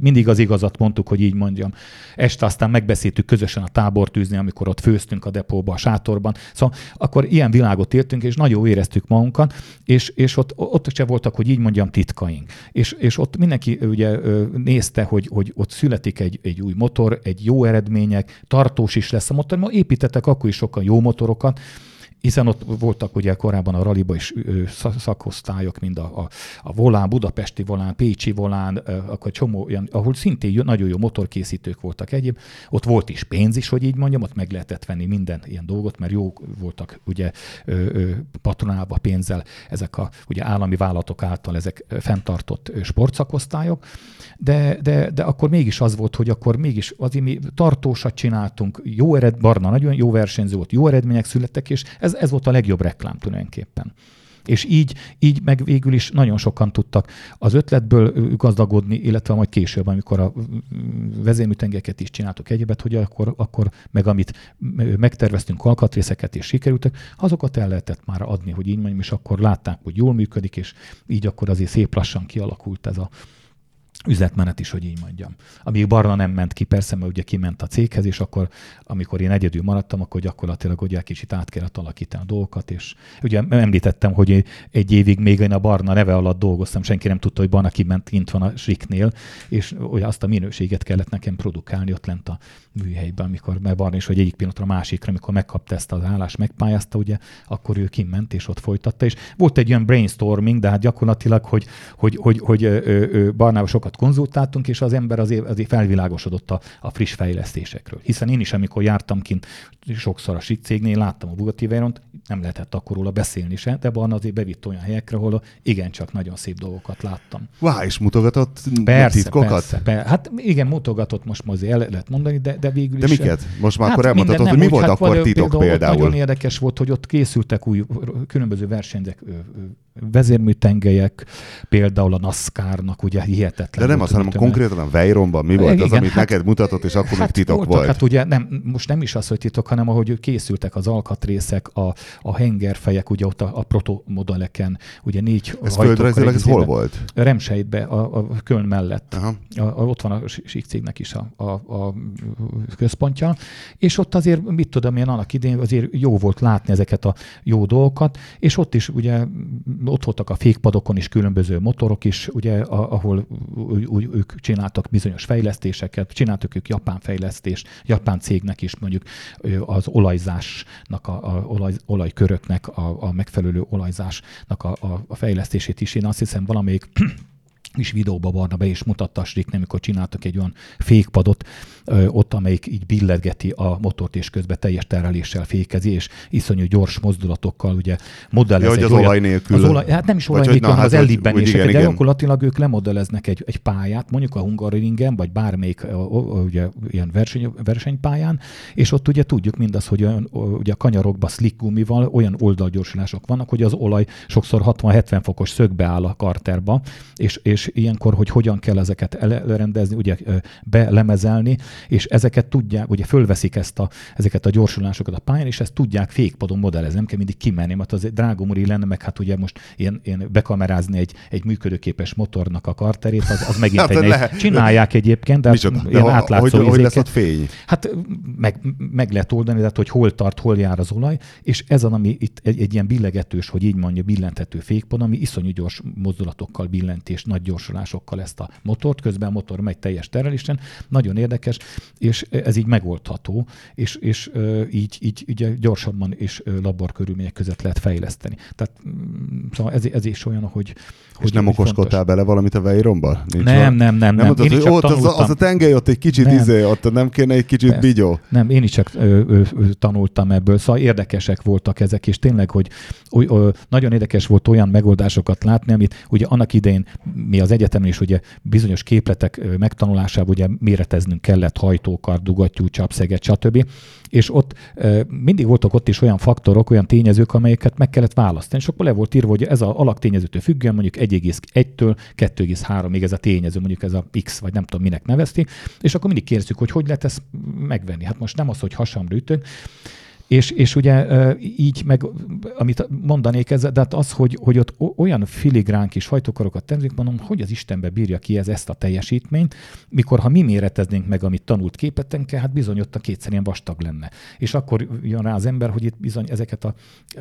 mindig az igazat mondtuk, hogy így mondjam. Este aztán megbeszéltük közösen a tábortűzni, amikor ott főztünk a depóba, a sátorban. Szóval akkor ilyen világot éltünk, és nagyon éreztük magunkat, és, és ott, ott se voltak, hogy így mondjam, titkaink. És, és ott mindenki ugye nézte, hogy, hogy ott születik egy, egy új motor, egy jó eredmények, tartós is lesz a motor. Ma építettek akkor is sokkal jó motorokat, hiszen ott voltak ugye korábban a raliba is szakosztályok, mint a, a, a volán, budapesti volán, pécsi volán, akkor csomó olyan, ahol szintén nagyon jó motorkészítők voltak egyéb. Ott volt is pénz is, hogy így mondjam, ott meg lehetett venni minden ilyen dolgot, mert jó voltak ugye patronálva pénzzel ezek a ugye állami vállalatok által ezek fenntartott sportszakosztályok, de, de, de akkor mégis az volt, hogy akkor mégis azért mi tartósat csináltunk, jó ered, Barna nagyon jó versenyző volt, jó eredmények születtek, és ez, ez volt a legjobb reklám tulajdonképpen. És így, így meg végül is nagyon sokan tudtak az ötletből gazdagodni, illetve majd később, amikor a vezérműtengeket is csináltuk egyebet, hogy akkor, akkor meg amit megterveztünk alkatrészeket és sikerültek, azokat el lehetett már adni, hogy így mondjam, és akkor látták, hogy jól működik, és így akkor azért szép lassan kialakult ez a, üzletmenet is, hogy így mondjam. Amíg Barna nem ment ki, persze, mert ugye kiment a céghez, és akkor, amikor én egyedül maradtam, akkor gyakorlatilag ugye kicsit át kellett alakítani a dolgokat, és ugye említettem, hogy egy évig még én a Barna neve alatt dolgoztam, senki nem tudta, hogy Barna kiment kint van a Sriknél, és ugye azt a minőséget kellett nekem produkálni ott lent a műhelyben, amikor mert Barna is, hogy egyik pillanatra a másikra, amikor megkapta ezt az állást, megpályázta, ugye, akkor ő kiment és ott folytatta, és volt egy olyan brainstorming, de hát gyakorlatilag, hogy, hogy, hogy, hogy, hogy Barnával sokat sokat konzultáltunk, és az ember azért, azért felvilágosodott a, a friss fejlesztésekről. Hiszen én is, amikor jártam kint sokszor a SIK cégnél, láttam a Bugatti Veyront, nem lehetett akkor róla beszélni se, de van azért bevitt olyan helyekre, ahol igencsak nagyon szép dolgokat láttam. Vá, és mutogatott persze, titkokat? Persze, persze. Hát igen, mutogatott most azért el lehet mondani, de, de végül de is... De miket? Most már hát akkor elmondhatod, hogy mi volt hát akkor titok például? például? Nagyon érdekes volt, hogy ott készültek új különböző versenyek vezérműtengelyek, például a NASCAR-nak ugye hihetetlen. De nem azt, hanem konkrétan a Veyronban mi volt Igen, az, amit hát, neked mutatott, és akkor hát még titok voltak, volt? Hát ugye nem, most nem is az, hogy titok, hanem ahogy készültek az alkatrészek, a, a hengerfejek, ugye ott a, a protomodelleken, ugye négy Ez földrajzilag ez hol volt? Remsejtbe, a, a Köln mellett. Aha. A, a, ott van a sík cégnek is a, a, a központja, és ott azért, mit tudom én, annak idén azért jó volt látni ezeket a jó dolgokat, és ott is ugye ott voltak a fékpadokon is különböző motorok is, ugye, ahol ők csináltak bizonyos fejlesztéseket, csináltak ők japán fejlesztést, japán cégnek is mondjuk az olajzásnak, a, a olaj, olajköröknek, a, a megfelelő olajzásnak a, a, a fejlesztését is. Én azt hiszem valamelyik is videóba Barna be is mutatta a Striknek, amikor csináltak egy olyan fékpadot, ott, amelyik így billegeti a motort, és közben teljes tereléssel fékezi, és iszonyú gyors mozdulatokkal ugye modellez ja, egy az olaj nélkül. Az olaj, hát nem is olaj nélkül, hanem hát, az ellibbenéseket. De gyakorlatilag ők lemodelleznek egy, egy pályát, mondjuk a Hungaroringen, vagy bármelyik ugye, ilyen verseny, versenypályán, és ott ugye tudjuk mindaz, hogy olyan, ugye a kanyarokba slick gumival olyan oldalgyorsulások vannak, hogy az olaj sokszor 60-70 fokos szögbe áll a karterba, és és ilyenkor, hogy hogyan kell ezeket elrendezni, ugye belemezelni, és ezeket tudják, ugye fölveszik ezt a, ezeket a gyorsulásokat a pályán, és ezt tudják fékpadon modellezni, nem kell mindig kimenni, mert az egy drágomuri lenne, meg hát ugye most ilyen, ilyen bekamerázni egy, egy működőképes motornak a karterét, az, az megint [laughs] hát egy nehéz. Csinálják egyébként, de, hát ilyen de átlátszó hogy, hogy lesz ott fény? Hát meg, meg lehet oldani, tehát hogy hol tart, hol jár az olaj, és ez az, ami itt egy, egy ilyen billegetős, hogy így mondja, billentető fékpon, ami iszonyú gyors mozdulatokkal billent és nagy gyorsulásokkal ezt a motort, közben a motor megy teljes terelésen, nagyon érdekes, és ez így megoldható, és, és így, így így gyorsabban és laborkörülmények között lehet fejleszteni. Tehát mm, szóval ez, ez is olyan, hogy, és nem okoskodtál bele valamit a Vejromba? nem, nem, nem, nem. nem. Mondtad, hogy ott az, az, a tengely ott egy kicsit nem. izé, ott nem kéne egy kicsit Persze. bigyó? Nem, én is csak ö, ö, tanultam ebből, szóval érdekesek voltak ezek, és tényleg, hogy ö, ö, nagyon érdekes volt olyan megoldásokat látni, amit ugye annak idején mi az egyetemen is ugye bizonyos képletek megtanulásában ugye méreteznünk kellett hajtókar, dugattyú, csapszeget, stb. És ott mindig voltak ott is olyan faktorok, olyan tényezők, amelyeket meg kellett választani. Akkor le volt írva, hogy ez a alaktényezőtől függően mondjuk 1,1-től 2,3-ig ez a tényező, mondjuk ez a X, vagy nem tudom minek nevezti, és akkor mindig kérdezzük, hogy hogy lehet ezt megvenni. Hát most nem az, hogy hasamra ütök, és, és ugye így meg, amit mondanék ez, de hát az, hogy, hogy ott olyan filigrán kis hajtókarokat tervezik, mondom, hogy az Istenbe bírja ki ez ezt a teljesítményt, mikor ha mi méreteznénk meg, amit tanult képetenke, hát bizony ott a kétszer ilyen vastag lenne. És akkor jön rá az ember, hogy itt bizony ezeket a,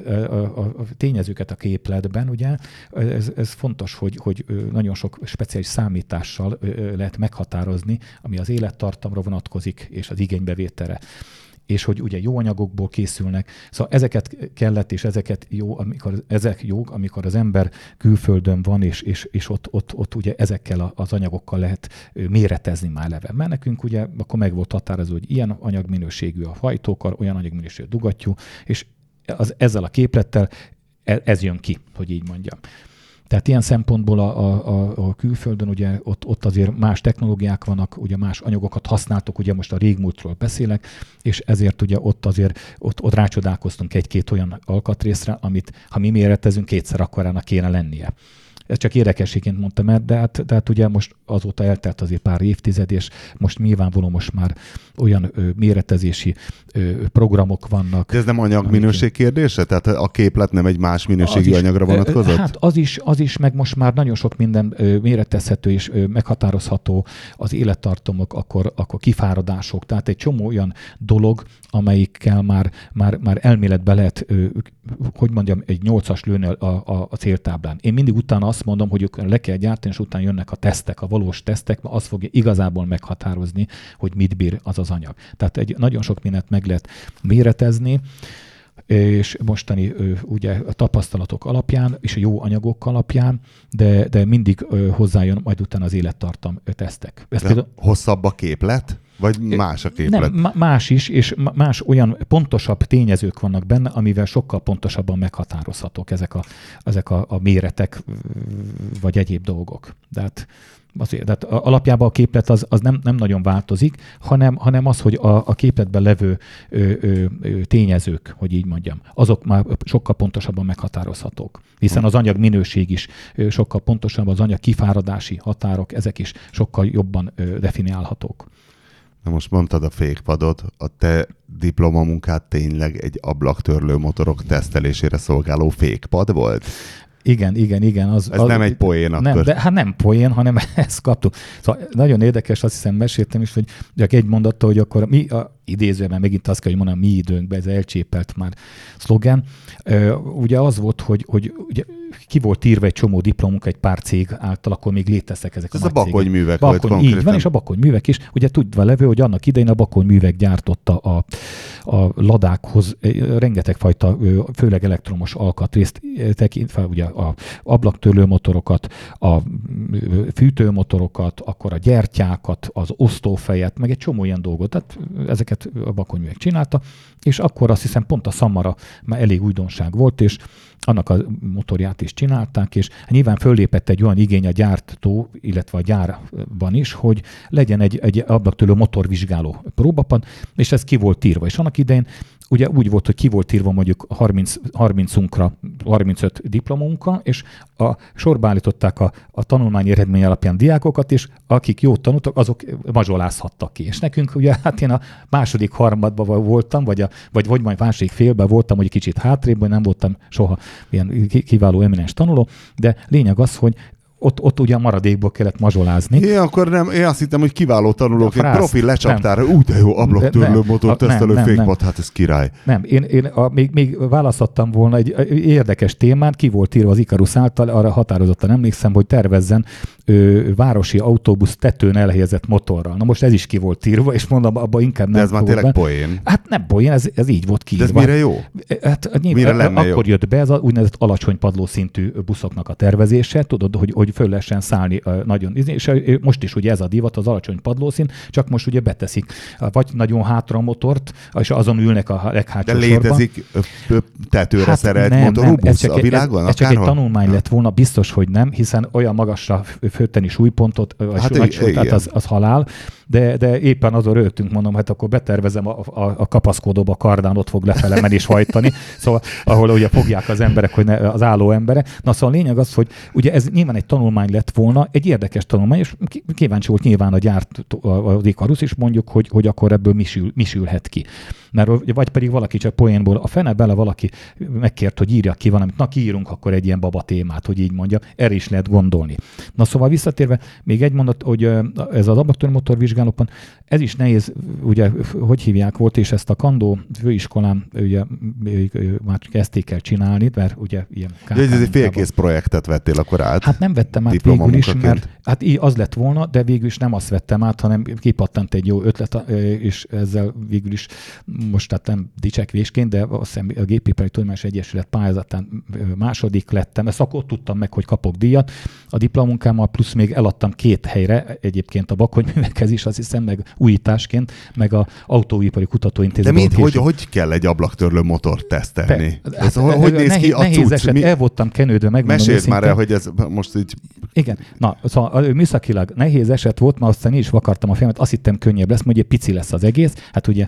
a, a tényezőket a képletben, ugye, ez, ez fontos, hogy, hogy nagyon sok speciális számítással lehet meghatározni, ami az élettartamra vonatkozik, és az igénybevételre és hogy ugye jó anyagokból készülnek. Szóval ezeket kellett, és ezeket jó, amikor, ezek jók, amikor az ember külföldön van, és, és, és ott, ott, ott ugye ezekkel az anyagokkal lehet méretezni már leve. Mert nekünk ugye akkor meg volt határozó, hogy ilyen anyagminőségű a hajtókar, olyan anyagminőségű a dugattyú, és az, ezzel a képlettel e, ez jön ki, hogy így mondjam. Tehát ilyen szempontból a, a, a külföldön ugye ott, ott azért más technológiák vannak, ugye más anyagokat használtok, ugye most a régmúltról beszélek, és ezért ugye ott azért ott, ott rácsodálkoztunk egy-két olyan alkatrészre, amit ha mi méretezünk, kétszer akkorának kéne lennie. Ez csak érdekességként mondtam el, de hát, de hát ugye most azóta eltelt azért pár évtized, és most nyilvánvaló most már olyan ö, méretezési ö, programok vannak. De ez nem anyagminőség kérdése? Tehát a képlet nem egy más minőségű is, anyagra vonatkozott? Hát az is, az is, meg most már nagyon sok minden ö, méretezhető és ö, meghatározható az élettartamok, akkor, akkor kifáradások, tehát egy csomó olyan dolog, amelyikkel már, már, már elméletbe lehet, ö, hogy mondjam, egy nyolcas lőni a, a, a céltáblán. Én mindig utána azt mondom, hogy le kell gyártani, és utána jönnek a tesztek, a valós tesztek, az fogja igazából meghatározni, hogy mit bír az az anyag. Tehát egy nagyon sok mindent meg lehet méretezni, és mostani ugye a tapasztalatok alapján és a jó anyagok alapján, de, de mindig hozzájön majd utána az élettartam tesztek. Ezt például... Hosszabb a képlet? Vagy más a képlet? Nem, más is, és más olyan pontosabb tényezők vannak benne, amivel sokkal pontosabban meghatározhatók ezek a, ezek a, a méretek, vagy egyéb dolgok. De hát azért, tehát alapjában a képlet az, az nem, nem nagyon változik, hanem, hanem az, hogy a, a képletben levő ö, ö, ö, tényezők, hogy így mondjam, azok már sokkal pontosabban meghatározhatók. Hiszen az anyag minőség is ö, sokkal pontosabb, az anyag kifáradási határok, ezek is sokkal jobban ö, definiálhatók. Na most mondtad a fékpadot, a te diplomamunkát tényleg egy ablaktörlő motorok tesztelésére szolgáló fékpad volt? Igen, igen, igen. Az, Ez az, nem egy poén akkor. Nem, de hát nem poén, hanem [laughs] ezt kaptuk. Szóval nagyon érdekes, azt hiszem meséltem is, hogy csak egy mondatta, hogy akkor mi, a, idézőben megint azt kell, hogy mondjam, mi időnkben, ez elcsépelt már szlogen. Ugye az volt, hogy, hogy ugye ki volt írva egy csomó diplomunk egy pár cég által, akkor még léteztek ezek Ez a, a bakony művek bakony, volt Így van, és a bakony művek is. Ugye tudva levő, hogy annak idején a bakony művek gyártotta a, a ladákhoz rengeteg fajta, főleg elektromos alkatrészt tekintve, ugye a ablaktörlő motorokat, a fűtőmotorokat, akkor a gyertyákat, az osztófejet, meg egy csomó ilyen dolgot. Tehát ezeket a bakony művek csinálta, és akkor azt hiszem pont a Samara már elég újdonság volt, és annak a motorját is csinálták, és nyilván föllépett egy olyan igény a gyártó, illetve a gyárban is, hogy legyen egy, egy ablaktőlő motorvizsgáló próbapad, és ez ki volt írva. És annak idején ugye úgy volt, hogy ki volt írva mondjuk 30, 30-unkra 35 diplomunka, és a sorba állították a, a tanulmányi eredmény alapján diákokat, és akik jót tanultak, azok mazsolázhattak ki. És nekünk ugye, hát én a második harmadban voltam, vagy, a, vagy, vagy majd második félben voltam, hogy kicsit hátrébb, nem voltam soha ilyen kiváló eminens tanuló, de lényeg az, hogy ott, ott ugye a maradékból kellett mazsolázni. Én akkor nem, én azt hittem, hogy kiváló tanulók, egy profi lecsaptára, úgy de jó ablaktörlő motor, tesztelő fékpad, hát ez király. Nem, én, én a, még, még választottam volna egy, egy érdekes témát, ki volt írva az Ikarus által, arra határozottan emlékszem, hogy tervezzen ö, városi autóbusz tetőn elhelyezett motorral. Na most ez is ki volt írva, és mondom, abban inkább nem. De ez már tényleg poén. Hát nem poén, ez, ez így volt kiírva. De ez mire jó? Hát, mire lenne akkor jó? jött be ez a úgynevezett alacsony padlószintű buszoknak a tervezése, tudod, hogy, hogy föl lehessen szállni nagyon, és most is ugye ez a divat, az alacsony padlószín, csak most ugye beteszik vagy nagyon hátra a motort, és azon ülnek a leghátsó De létezik sorban. tetőre hát szerelt nem, motorú nem, busz ez csak, a világban? Ez, ez csak egy tanulmány lett volna, biztos, hogy nem, hiszen olyan magasra főteni súlypontot, vagy hát nagy súly, tehát az, az halál, de, de éppen azon rögtünk, mondom, hát akkor betervezem a, a, a kapaszkodóba a kardán ott fog lefele menni és hajtani, szóval ahol ugye fogják az emberek, hogy ne, az álló embere. Na szóval a lényeg az, hogy ugye ez nyilván egy tanulmány lett volna, egy érdekes tanulmány, és kíváncsi volt nyilván a gyárt, az Ikarus is mondjuk, hogy, hogy akkor ebből mi, sül, mi sülhet ki. Mert, vagy pedig valaki csak poénból, a fene bele valaki megkért, hogy írja ki valamit, na kiírunk akkor egy ilyen baba témát, hogy így mondja, erre is lehet gondolni. Na szóval visszatérve, még egy mondat, hogy ez az abatőrmotor Galopon. Ez is nehéz, ugye, hogy hívják volt, és ezt a Kandó főiskolán ugye már kezdték el csinálni, mert ugye ilyen De ez egy félkész projektet vettél akkor át? Hát nem vettem át végül is, mert hát így az lett volna, de végül is nem azt vettem át, hanem kipattant egy jó ötlet, és ezzel végül is most tehát nem dicsekvésként, de azt hiszem a Gépipari Tudományos Egyesület pályázatán második lettem. Ezt akkor tudtam meg, hogy kapok díjat. A diplomunkámmal plusz még eladtam két helyre, egyébként a bakonyművekhez is, azt hiszem, meg újításként, meg a Autóipari Kutatóintézetben. De mint, hogy, hogy kell egy ablaktörlő motort tesztelni? Te, ez, hát, hogy néz nehéz, ki a nehéz cucc? Eset, Mi? el voltam kenődve, meg Meséld már el, hogy ez most így... Igen, na, szóval műszakilag nehéz eset volt, mert aztán is vakartam a filmet, azt hittem könnyebb lesz, hogy pici lesz az egész. Hát ugye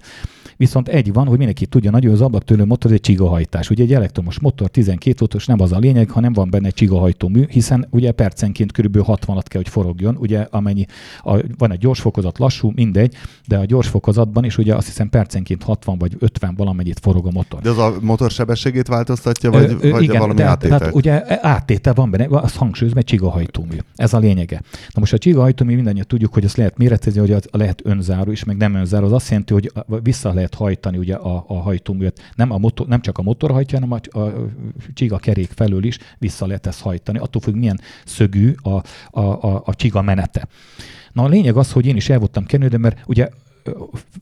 Viszont egy van, hogy mindenki tudja nagyon, az ablaktőlő motor egy csigahajtás. Ugye egy elektromos motor 12 voltos nem az a lényeg, hanem van benne egy csigahajtómű, hiszen ugye percenként kb. 60 at kell, hogy forogjon, ugye amennyi, a, van egy gyors fokozat, lassú, mindegy, de a gyors fokozatban is ugye azt hiszem percenként 60 vagy 50 valamennyit forog a motor. De az a motor sebességét változtatja, vagy, ö, vagy igen, valami de, áttétel? Tehát ugye áttétel van benne, az hangsúlyozom, egy csigahajtómű. Ez a lényege. Na most a csigahajtómű mindannyian tudjuk, hogy azt lehet méretezni, hogy az lehet önzáró is, meg nem önzáró. Az azt jelenti, hogy vissza lehet hajtani ugye a, a hajtóművet. Nem, a motor, nem csak a motor hajtja, hanem a, a csiga kerék felől is vissza lehet ezt hajtani. Attól függ, milyen szögű a, a, a, a csiga menete. Na a lényeg az, hogy én is el voltam kenődve, mert ugye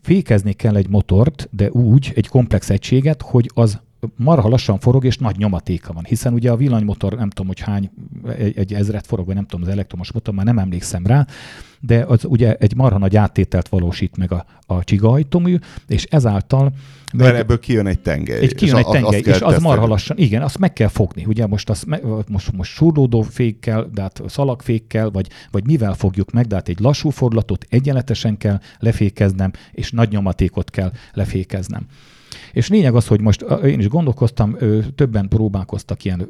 fékezni kell egy motort, de úgy, egy komplex egységet, hogy az marha lassan forog, és nagy nyomatéka van, hiszen ugye a villanymotor nem tudom, hogy hány, egy, egy ezret forog, vagy nem tudom, az elektromos motor, már nem emlékszem rá, de az ugye egy marha nagy áttételt valósít meg a, a csigahajtómű, és ezáltal... Mert ebből kijön egy tengely. Egy kijön és egy tengely, és az marha lassan, igen, azt meg kell fogni. Ugye most, azt, most, most surlódó fékkel, de hát szalagfékkel, vagy, vagy mivel fogjuk meg, de hát egy lassú fordulatot egyenletesen kell lefékeznem, és nagy nyomatékot kell lefékeznem. És lényeg az, hogy most én is gondolkoztam, többen próbálkoztak ilyen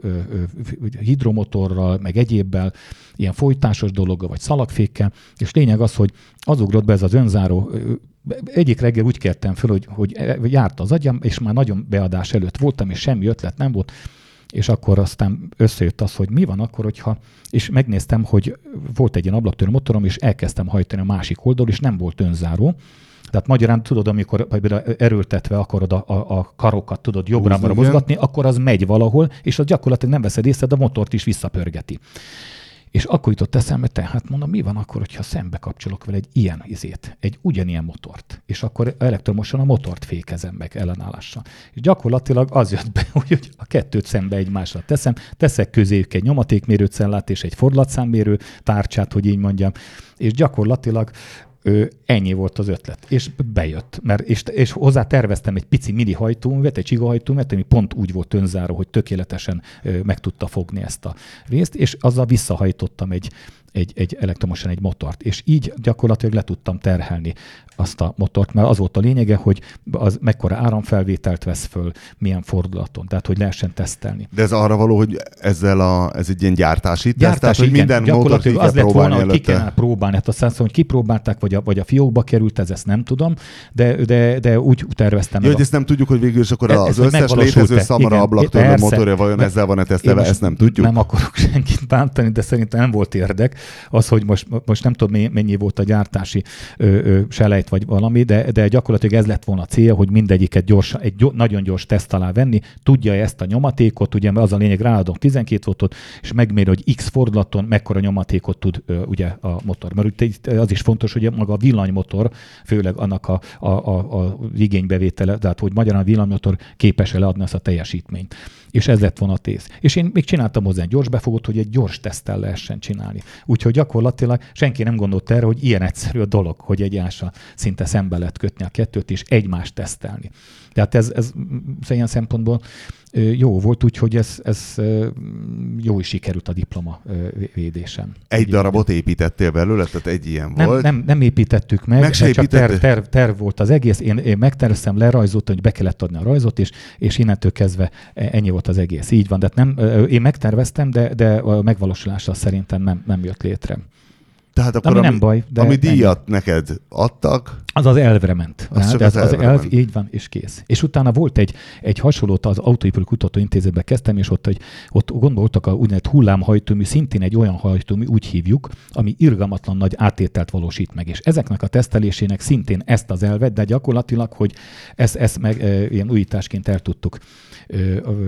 hidromotorral, meg egyébbel, ilyen folytásos dologgal, vagy szalagfékkel, és lényeg az, hogy az ugrott be ez az önzáró egyik reggel úgy kértem föl, hogy, hogy járt az agyam, és már nagyon beadás előtt voltam, és semmi ötlet nem volt, és akkor aztán összejött az, hogy mi van akkor, hogyha, és megnéztem, hogy volt egy ilyen ablaktörő motorom, és elkezdtem hajtani a másik oldalról, és nem volt önzáró, tehát magyarán tudod, amikor erőltetve akarod a, a, a karokat, tudod jobbra mozgatni, akkor az megy valahol, és az gyakorlatilag nem veszed észre, de a motort is visszapörgeti. És akkor jutott eszembe, tehát mondom, mi van akkor, hogyha szembe kapcsolok vele egy ilyen izét, egy ugyanilyen motort, és akkor elektromosan a motort fékezem meg ellenállással. És gyakorlatilag az jött be, [laughs] hogy a kettőt szembe egymásra teszem, teszek közéjük egy nyomatékmérő cellát és egy fordulatszámmérő tárcsát, hogy így mondjam, és gyakorlatilag Ö, ennyi volt az ötlet, és bejött. Mert, és, és hozzá terveztem egy pici mini hajtóművet, egy csigahajtóművet, ami pont úgy volt önzáró, hogy tökéletesen ö, meg tudta fogni ezt a részt, és azzal visszahajtottam egy, egy, egy elektromosan egy motort. És így gyakorlatilag le tudtam terhelni azt a motort, mert az volt a lényege, hogy az mekkora áramfelvételt vesz föl, milyen fordulaton, tehát hogy lehessen tesztelni. De ez arra való, hogy ezzel a, ez egy ilyen gyártási teszt, Gyártás, tehát hogy igen, minden motort ki az lett volna, hogy ki előtte. kellene próbálni. Hát azt hiszem, hogy kipróbálták, vagy a, vagy a fiókba került, ez ezt nem tudom, de, de, de úgy terveztem meg. hogy ezt nem tudjuk, hogy végül is akkor Ez- az ez, hogy összes létező szamara ablaktörlő persze. motorja vajon ezzel van-e tesztelve, ezt nem tudjuk. Nem akarok [laughs] senkit bántani, de szerintem nem volt érdek az, hogy most, most nem tudom, mennyi- volt a gyártási ö, ö, selejt vagy valami, de, de gyakorlatilag ez lett volna a célja, hogy mindegyiket gyors, egy gyors, nagyon gyors teszt alá venni, tudja ezt a nyomatékot, ugye az a lényeg, ráadok 12 voltot, és megméri, hogy x fordulaton mekkora nyomatékot tud ö, ugye a motor. Mert az is fontos, hogy maga a villanymotor, főleg annak a, a, a, a igénybevétele, tehát hogy magyarán a villanymotor képes-e leadni azt a teljesítményt. És ez lett volna a tész. És én még csináltam hozzá egy gyors befogót, hogy egy gyors teszttel lehessen csinálni. Úgyhogy gyakorlatilag senki nem gondolt erre, hogy ilyen egyszerű a dolog, hogy egyással szinte szembe lehet kötni a kettőt, és egymást tesztelni. Tehát ez, ez mm, ilyen szempontból jó volt, úgyhogy ez, ez jó is sikerült a diploma védésen. Egy darabot építettél belőle, tehát egy ilyen nem, volt. nem, nem építettük meg, Meg csak terv, terv, terv, volt az egész. Én, én megterveztem, lerajzoltam, hogy be kellett adni a rajzot, és, és innentől kezdve ennyi volt az egész. Így van, de hát nem, én megterveztem, de, de a megvalósulása szerintem nem, nem jött létre. Tehát akkor Ami ami, nem baj, de ami ennyi. díjat neked adtak, Az az elvre ment. Az rá, csak az az, elvre elv, ment. így van, és kész. És utána volt egy, egy hasonlót az Autóipari Kutatóintézetbe kezdtem, és ott, egy, ott gondoltak a úgynevezett hullámhajtómű, szintén egy olyan hajtómű, úgy hívjuk, ami irgalmatlan nagy átételt valósít meg. És ezeknek a tesztelésének szintén ezt az elvet, de gyakorlatilag, hogy ezt, ezt meg e, ilyen újításként el tudtuk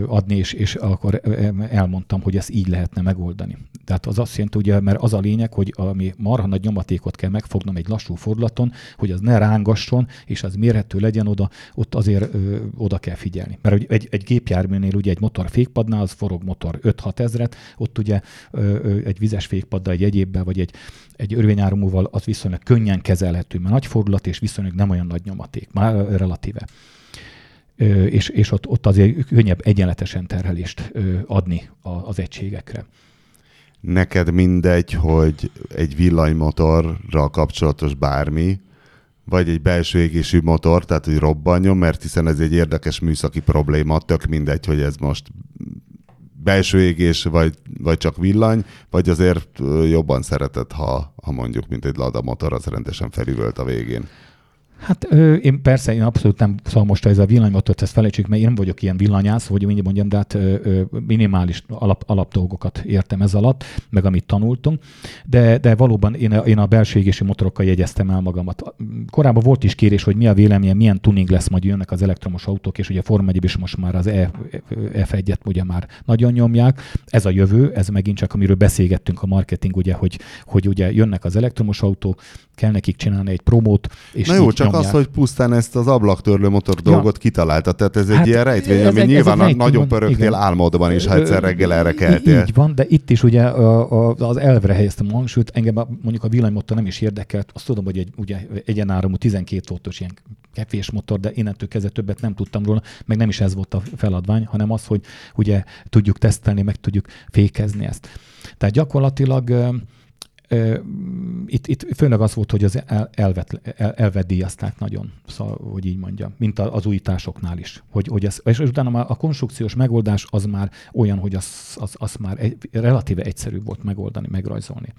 adni, és, és akkor elmondtam, hogy ezt így lehetne megoldani. Tehát az azt jelenti, ugye, mert az a lényeg, hogy ami marha nagy nyomatékot kell megfognom egy lassú fordulaton, hogy az ne rángasson, és az mérhető legyen oda, ott azért ö, oda kell figyelni. Mert hogy egy, egy gépjárműnél ugye egy motor fékpadnál, az forog motor 5-6 ezret, ott ugye ö, egy vizes fékpaddal, egy egyébbel, vagy egy, egy örvényáramúval az viszonylag könnyen kezelhető, mert nagy fordulat, és viszonylag nem olyan nagy nyomaték, már relatíve. És, és ott, ott azért könnyebb egyenletesen terhelést adni az egységekre. neked mindegy, hogy egy villanymotorral kapcsolatos bármi, vagy egy belső égésű motor, tehát hogy robbanjon, mert hiszen ez egy érdekes műszaki probléma, tök mindegy, hogy ez most belső égés, vagy, vagy csak villany, vagy azért jobban szereted, ha, ha mondjuk, mint egy Lada motor, az rendesen felüvölt a végén. Hát ö, én persze, én abszolút nem, szóval most ez a villanymotort, ezt felejtsük, mert én nem vagyok ilyen villanyász, hogy úgy mondjam, de hát ö, ö, minimális alap, alapdolgokat értem ez alatt, meg amit tanultunk, de, de valóban én, én a belső égési motorokkal jegyeztem el magamat. Korábban volt is kérés, hogy mi a véleménye, milyen tuning lesz, majd jönnek az elektromos autók, és ugye a Form 1 is most már az E- F1-et ugye már nagyon nyomják. Ez a jövő, ez megint csak, amiről beszélgettünk a marketing, ugye, hogy, hogy ugye jönnek az elektromos autók, kell nekik csinálni egy promót, és Na jó, így csak nyomják. az, hogy pusztán ezt az ablaktörlő motor Ja. dolgot kitalálta, tehát ez egy Hát, ilyen rejtvény, ez ami ez nyilván a nagyon van, pörögtél igen. álmodban is, ha egyszer reggel erre keltél. Így van, de itt is ugye az elvre helyeztem a hangsúlyt, engem mondjuk a villanymotor nem is érdekelt, azt tudom, hogy egy ugye egyenáramú 12 voltos ilyen kefés motor, de innentől kezdve többet nem tudtam róla, meg nem is ez volt a feladvány, hanem az, hogy ugye tudjuk tesztelni, meg tudjuk fékezni ezt. Tehát gyakorlatilag itt, itt főleg az volt, hogy az el, elvet, el, elvet díjazták nagyon, szóval, hogy így mondjam, mint a- az újításoknál is. Hogy, hogy ez, és utána már a konstrukciós megoldás az már olyan, hogy az, az, az már egy, relatíve egyszerű volt megoldani, megrajzolni.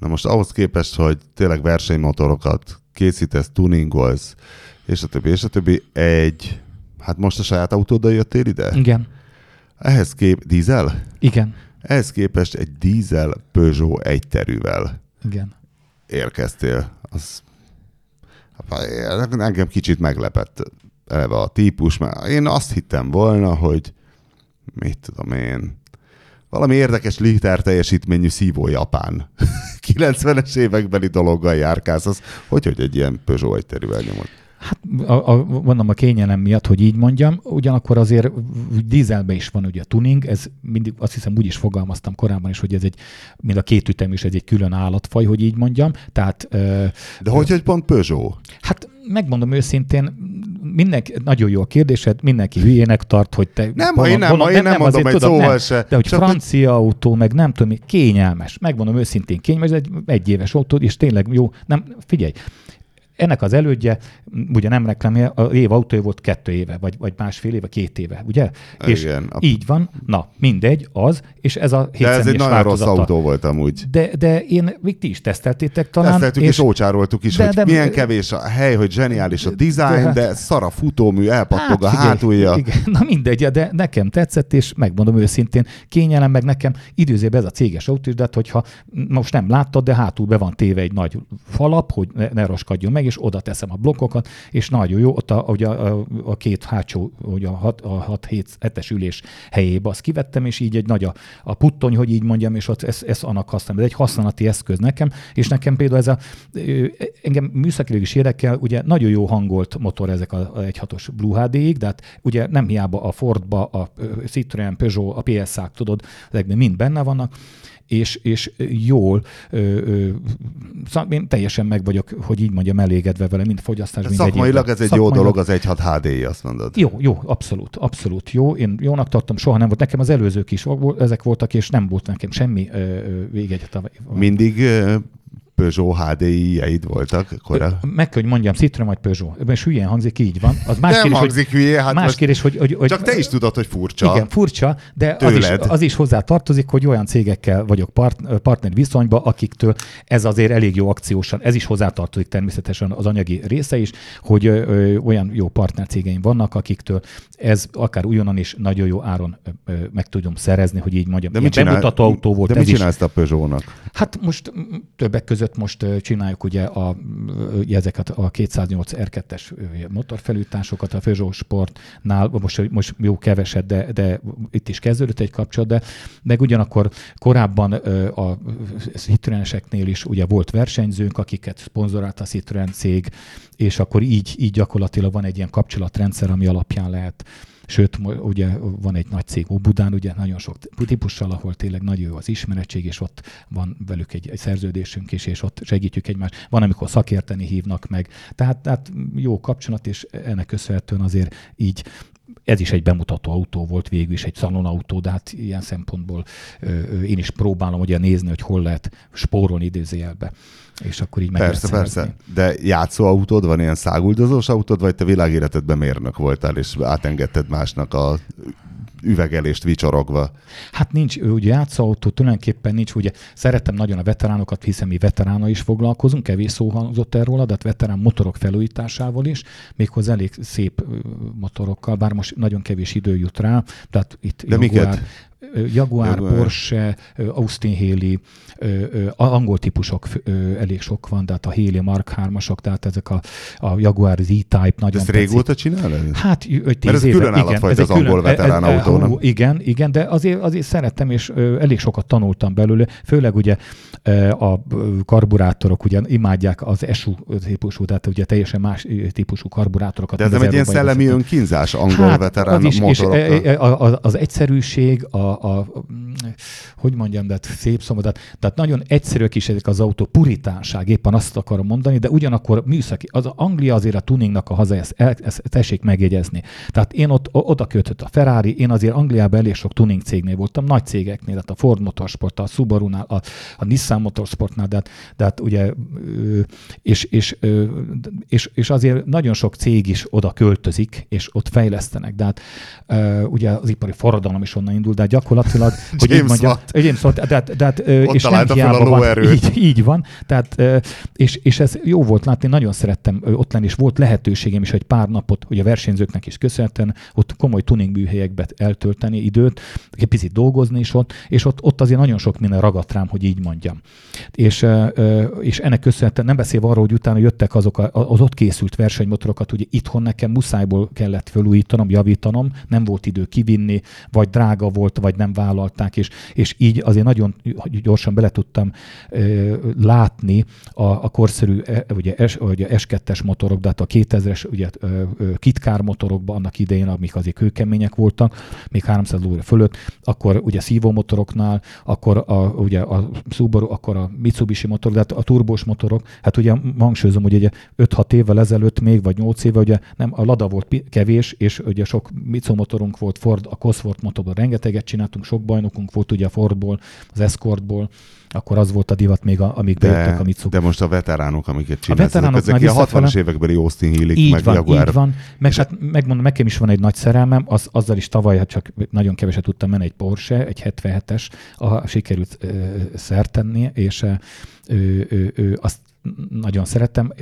Na most ahhoz képest, hogy tényleg versenymotorokat készítesz, tuningolsz, és a többi, és a többi, egy, hát most a saját autóddal jöttél ide? Igen, Ehhez kép, dízel? igen, Ehhez képest egy dízel Peugeot egyterűvel igen. érkeztél. Az, engem kicsit meglepett eleve a típus, mert én azt hittem volna, hogy mit tudom én, valami érdekes liter teljesítményű szívó japán. [laughs] 90-es évekbeli dologgal járkálsz, az hogy, hogy egy ilyen Peugeot egyterűvel nyomod? Hát a, a, mondom a kényelem miatt, hogy így mondjam, ugyanakkor azért dízelbe is van ugye a tuning, ez mindig azt hiszem úgy is fogalmaztam korábban is, hogy ez egy, mind a két ütem is egy, egy külön állatfaj, hogy így mondjam. Tehát, De hogy, hogy pont Peugeot? Hát megmondom őszintén, mindenki, nagyon jó a kérdésed, mindenki hülyének tart, hogy te... Nem, vonat, én nem, vonat, én nem, nem mondom egy tudod, szóval nem, se. De hogy Csak francia hogy... autó, meg nem tudom, kényelmes. Megmondom őszintén, kényelmes, ez egy egyéves autó, és tényleg jó. Nem, figyelj, ennek az elődje, ugye nem reklámja, a év autója volt kettő éve, vagy, vagy másfél éve, két éve, ugye? Igen. És így van, na, mindegy, az, és ez a De ez egy nagyon változata. rossz autó volt amúgy. De, de én, még ti is teszteltétek talán. Teszteltük és, és ócsároltuk is, de, hogy de, milyen kevés a hely, hogy zseniális a design, de, de szar a futómű, elpattog hát, a hátulja. Igen, na mindegy, de nekem tetszett, és megmondom őszintén, kényelem meg nekem időzében ez a céges autó, de hát, hogyha most nem láttad, de hátul be van téve egy nagy falap, hogy ne, ne roskadjon meg, meg, és oda teszem a blokkokat, és nagyon jó, ott a, ugye a, a, két hátsó, ugye a 6-7-es ülés helyébe azt kivettem, és így egy nagy a, a puttony, hogy így mondjam, és ott ezt, ezt annak használom. Ez egy használati eszköz nekem, és nekem például ez a, engem műszakileg is érdekel, ugye nagyon jó hangolt motor ezek a, a 1.6-os Blue HD-ig, de hát ugye nem hiába a Fordba, a Citroen, Peugeot, a PSA-k, tudod, ezekben mind benne vannak, és, és jól, ö, ö, szóval én teljesen meg vagyok, hogy így mondjam, elégedve vele, mint fogyasztás. Mind Szakmailag ez egy Szakmailag... jó dolog, az 1.6 HDI, azt mondod. Jó, jó, abszolút, abszolút jó. Én jónak tartom, soha nem volt. Nekem az előzők is ezek voltak, és nem volt nekem semmi végegyet. Mindig Peugeot HDI-jeid voltak korábban? Meg kell, hogy mondjam, Citroen vagy Peugeot. Ebben hülyén hangzik, így van. Az más Nem kérdés, hangzik hogy, hülye, hát más most... kérdés, hogy, hogy, hogy, Csak te is tudod, hogy furcsa. Igen, furcsa, de az is, az is hozzá tartozik, hogy olyan cégekkel vagyok part, partner viszonyban, akiktől ez azért elég jó akciósan, ez is hozzá tartozik természetesen az anyagi része is, hogy ö, olyan jó partner cégeim vannak, akiktől ez akár újonnan is nagyon jó áron ö, ö, meg tudom szerezni, hogy így mondjam. De mit csinál, bemutató autó volt. De mit csinálsz a Peugeot-nak? Hát most többek között most csinál csináljuk ugye, a, ezeket a 208 R2-es motorfelújításokat a Peugeot Sportnál, most, most jó keveset, de, de itt is kezdődött egy kapcsolat, de meg ugyanakkor korábban a Citroeneseknél is ugye volt versenyzőnk, akiket szponzorált a Citroen cég, és akkor így, így gyakorlatilag van egy ilyen kapcsolatrendszer, ami alapján lehet Sőt, ugye van egy nagy cég Óbudán, ugye nagyon sok típussal, ahol tényleg nagyon jó az ismerettség, és ott van velük egy, egy szerződésünk is, és ott segítjük egymást. Van, amikor szakérteni hívnak meg. Tehát, tehát jó kapcsolat, és ennek köszönhetően azért így ez is egy bemutató autó volt végül is, egy szalonautó, de hát ilyen szempontból ö, én is próbálom ugye nézni, hogy hol lehet spórolni idézőjelbe és akkor így meg Persze, persze. De játszó autód van, ilyen száguldozós autód, vagy te világéletedben mérnök voltál, és átengedted másnak a üvegelést vicsorogva. Hát nincs, ugye játszóautó tulajdonképpen nincs, ugye szeretem nagyon a veteránokat, hiszen mi veterána is foglalkozunk, kevés szó hangzott erről, de hát veterán motorok felújításával is, méghozzá elég szép motorokkal, bár most nagyon kevés idő jut rá, tehát itt de Jaguar, miket? Jaguar, Jaguar, Porsche, Austin Haley, angol típusok elég sok van, tehát a Haley Mark 3-asok, tehát ezek a, a Jaguar Z-Type nagyon Ezt régóta csinálod? Hát, öt tíz Mert ez éve, külön állatfajta az angol veterán autónak. Igen, igen, de azért, azért szerettem, és elég sokat tanultam belőle, főleg ugye a karburátorok ugye imádják az ESU típusú, tehát ugye teljesen más típusú karburátorokat. De ez nem egy ilyen szellemi önkínzás angol hát, veterán az is, motorokkal. És az egyszerűség, a, a, hogy mondjam, de hát szép szó, tehát, tehát nagyon egyszerűek is ezek az autó, puritánság, éppen azt akarom mondani, de ugyanakkor műszaki, az Anglia azért a tuningnak a haza, ezt, ezt tessék megjegyezni. Tehát én ott oda kötött a Ferrari, én azért Angliában elég sok tuning cégnél voltam, nagy cégeknél, tehát a Ford Motorsport, a Subaru-nál, a, a Nissan Motorsportnál, de, de hát ugye, és, és, és, és azért nagyon sok cég is oda költözik, és ott fejlesztenek, de hát ugye az ipari forradalom is onnan indul, de hát gyakorlatilag, [laughs] hogy James mondjam, James Watt, de, de, de, és nem hiába van, így, így van, tehát, és, és ez jó volt látni, nagyon szerettem ott lenni, és volt lehetőségem is, hogy pár napot, hogy a versenyzőknek is köszönhetően, ott komoly tuning műhelyekbe eltölteni időt, egy picit dolgozni is ott, és ott, ott azért nagyon sok minden ragadt rám, hogy így mondjam. És, és ennek köszönhetően nem beszélve arról, hogy utána jöttek azok az ott készült versenymotorokat, ugye itthon nekem muszájból kellett felújítanom, javítanom, nem volt idő kivinni, vagy drága volt, vagy nem vállalták, és, és így azért nagyon gyorsan bele tudtam ö, látni a, a korszerű e, ugye, S, ugye S2-es motorok, de hát a 2000-es ugye, kitkár motorokban annak idején, amik azért kőkemények voltak, még 300 lóra fölött, akkor ugye szívó motoroknál, akkor a, ugye a Subaru, akkor a Mitsubishi motor, de hát a turbós motorok, hát ugye hangsúlyozom, hogy ugye 5-6 évvel ezelőtt még, vagy 8 éve, ugye nem, a Lada volt kevés, és ugye sok Mitsubishi motorunk volt, Ford, a Cosworth motorból rengeteget csináltunk, sok bajnokunk volt ugye a Fordból, az Escortból, akkor az volt a divat még, a, amíg bejöttek a Mitsubishi. De most a veteránok, amiket csinálsz, a veteránok ezek a 60-as évekbeli Austin Healy, így meg van, Jaguar. Így van, meg hát megmondom, nekem is van egy nagy szerelmem, az, azzal is tavaly, hát csak nagyon keveset tudtam menni, egy Porsche, egy 77-es, a, sikerült ö, szert tenni, és ö, ö, ö, azt nagyon szerettem.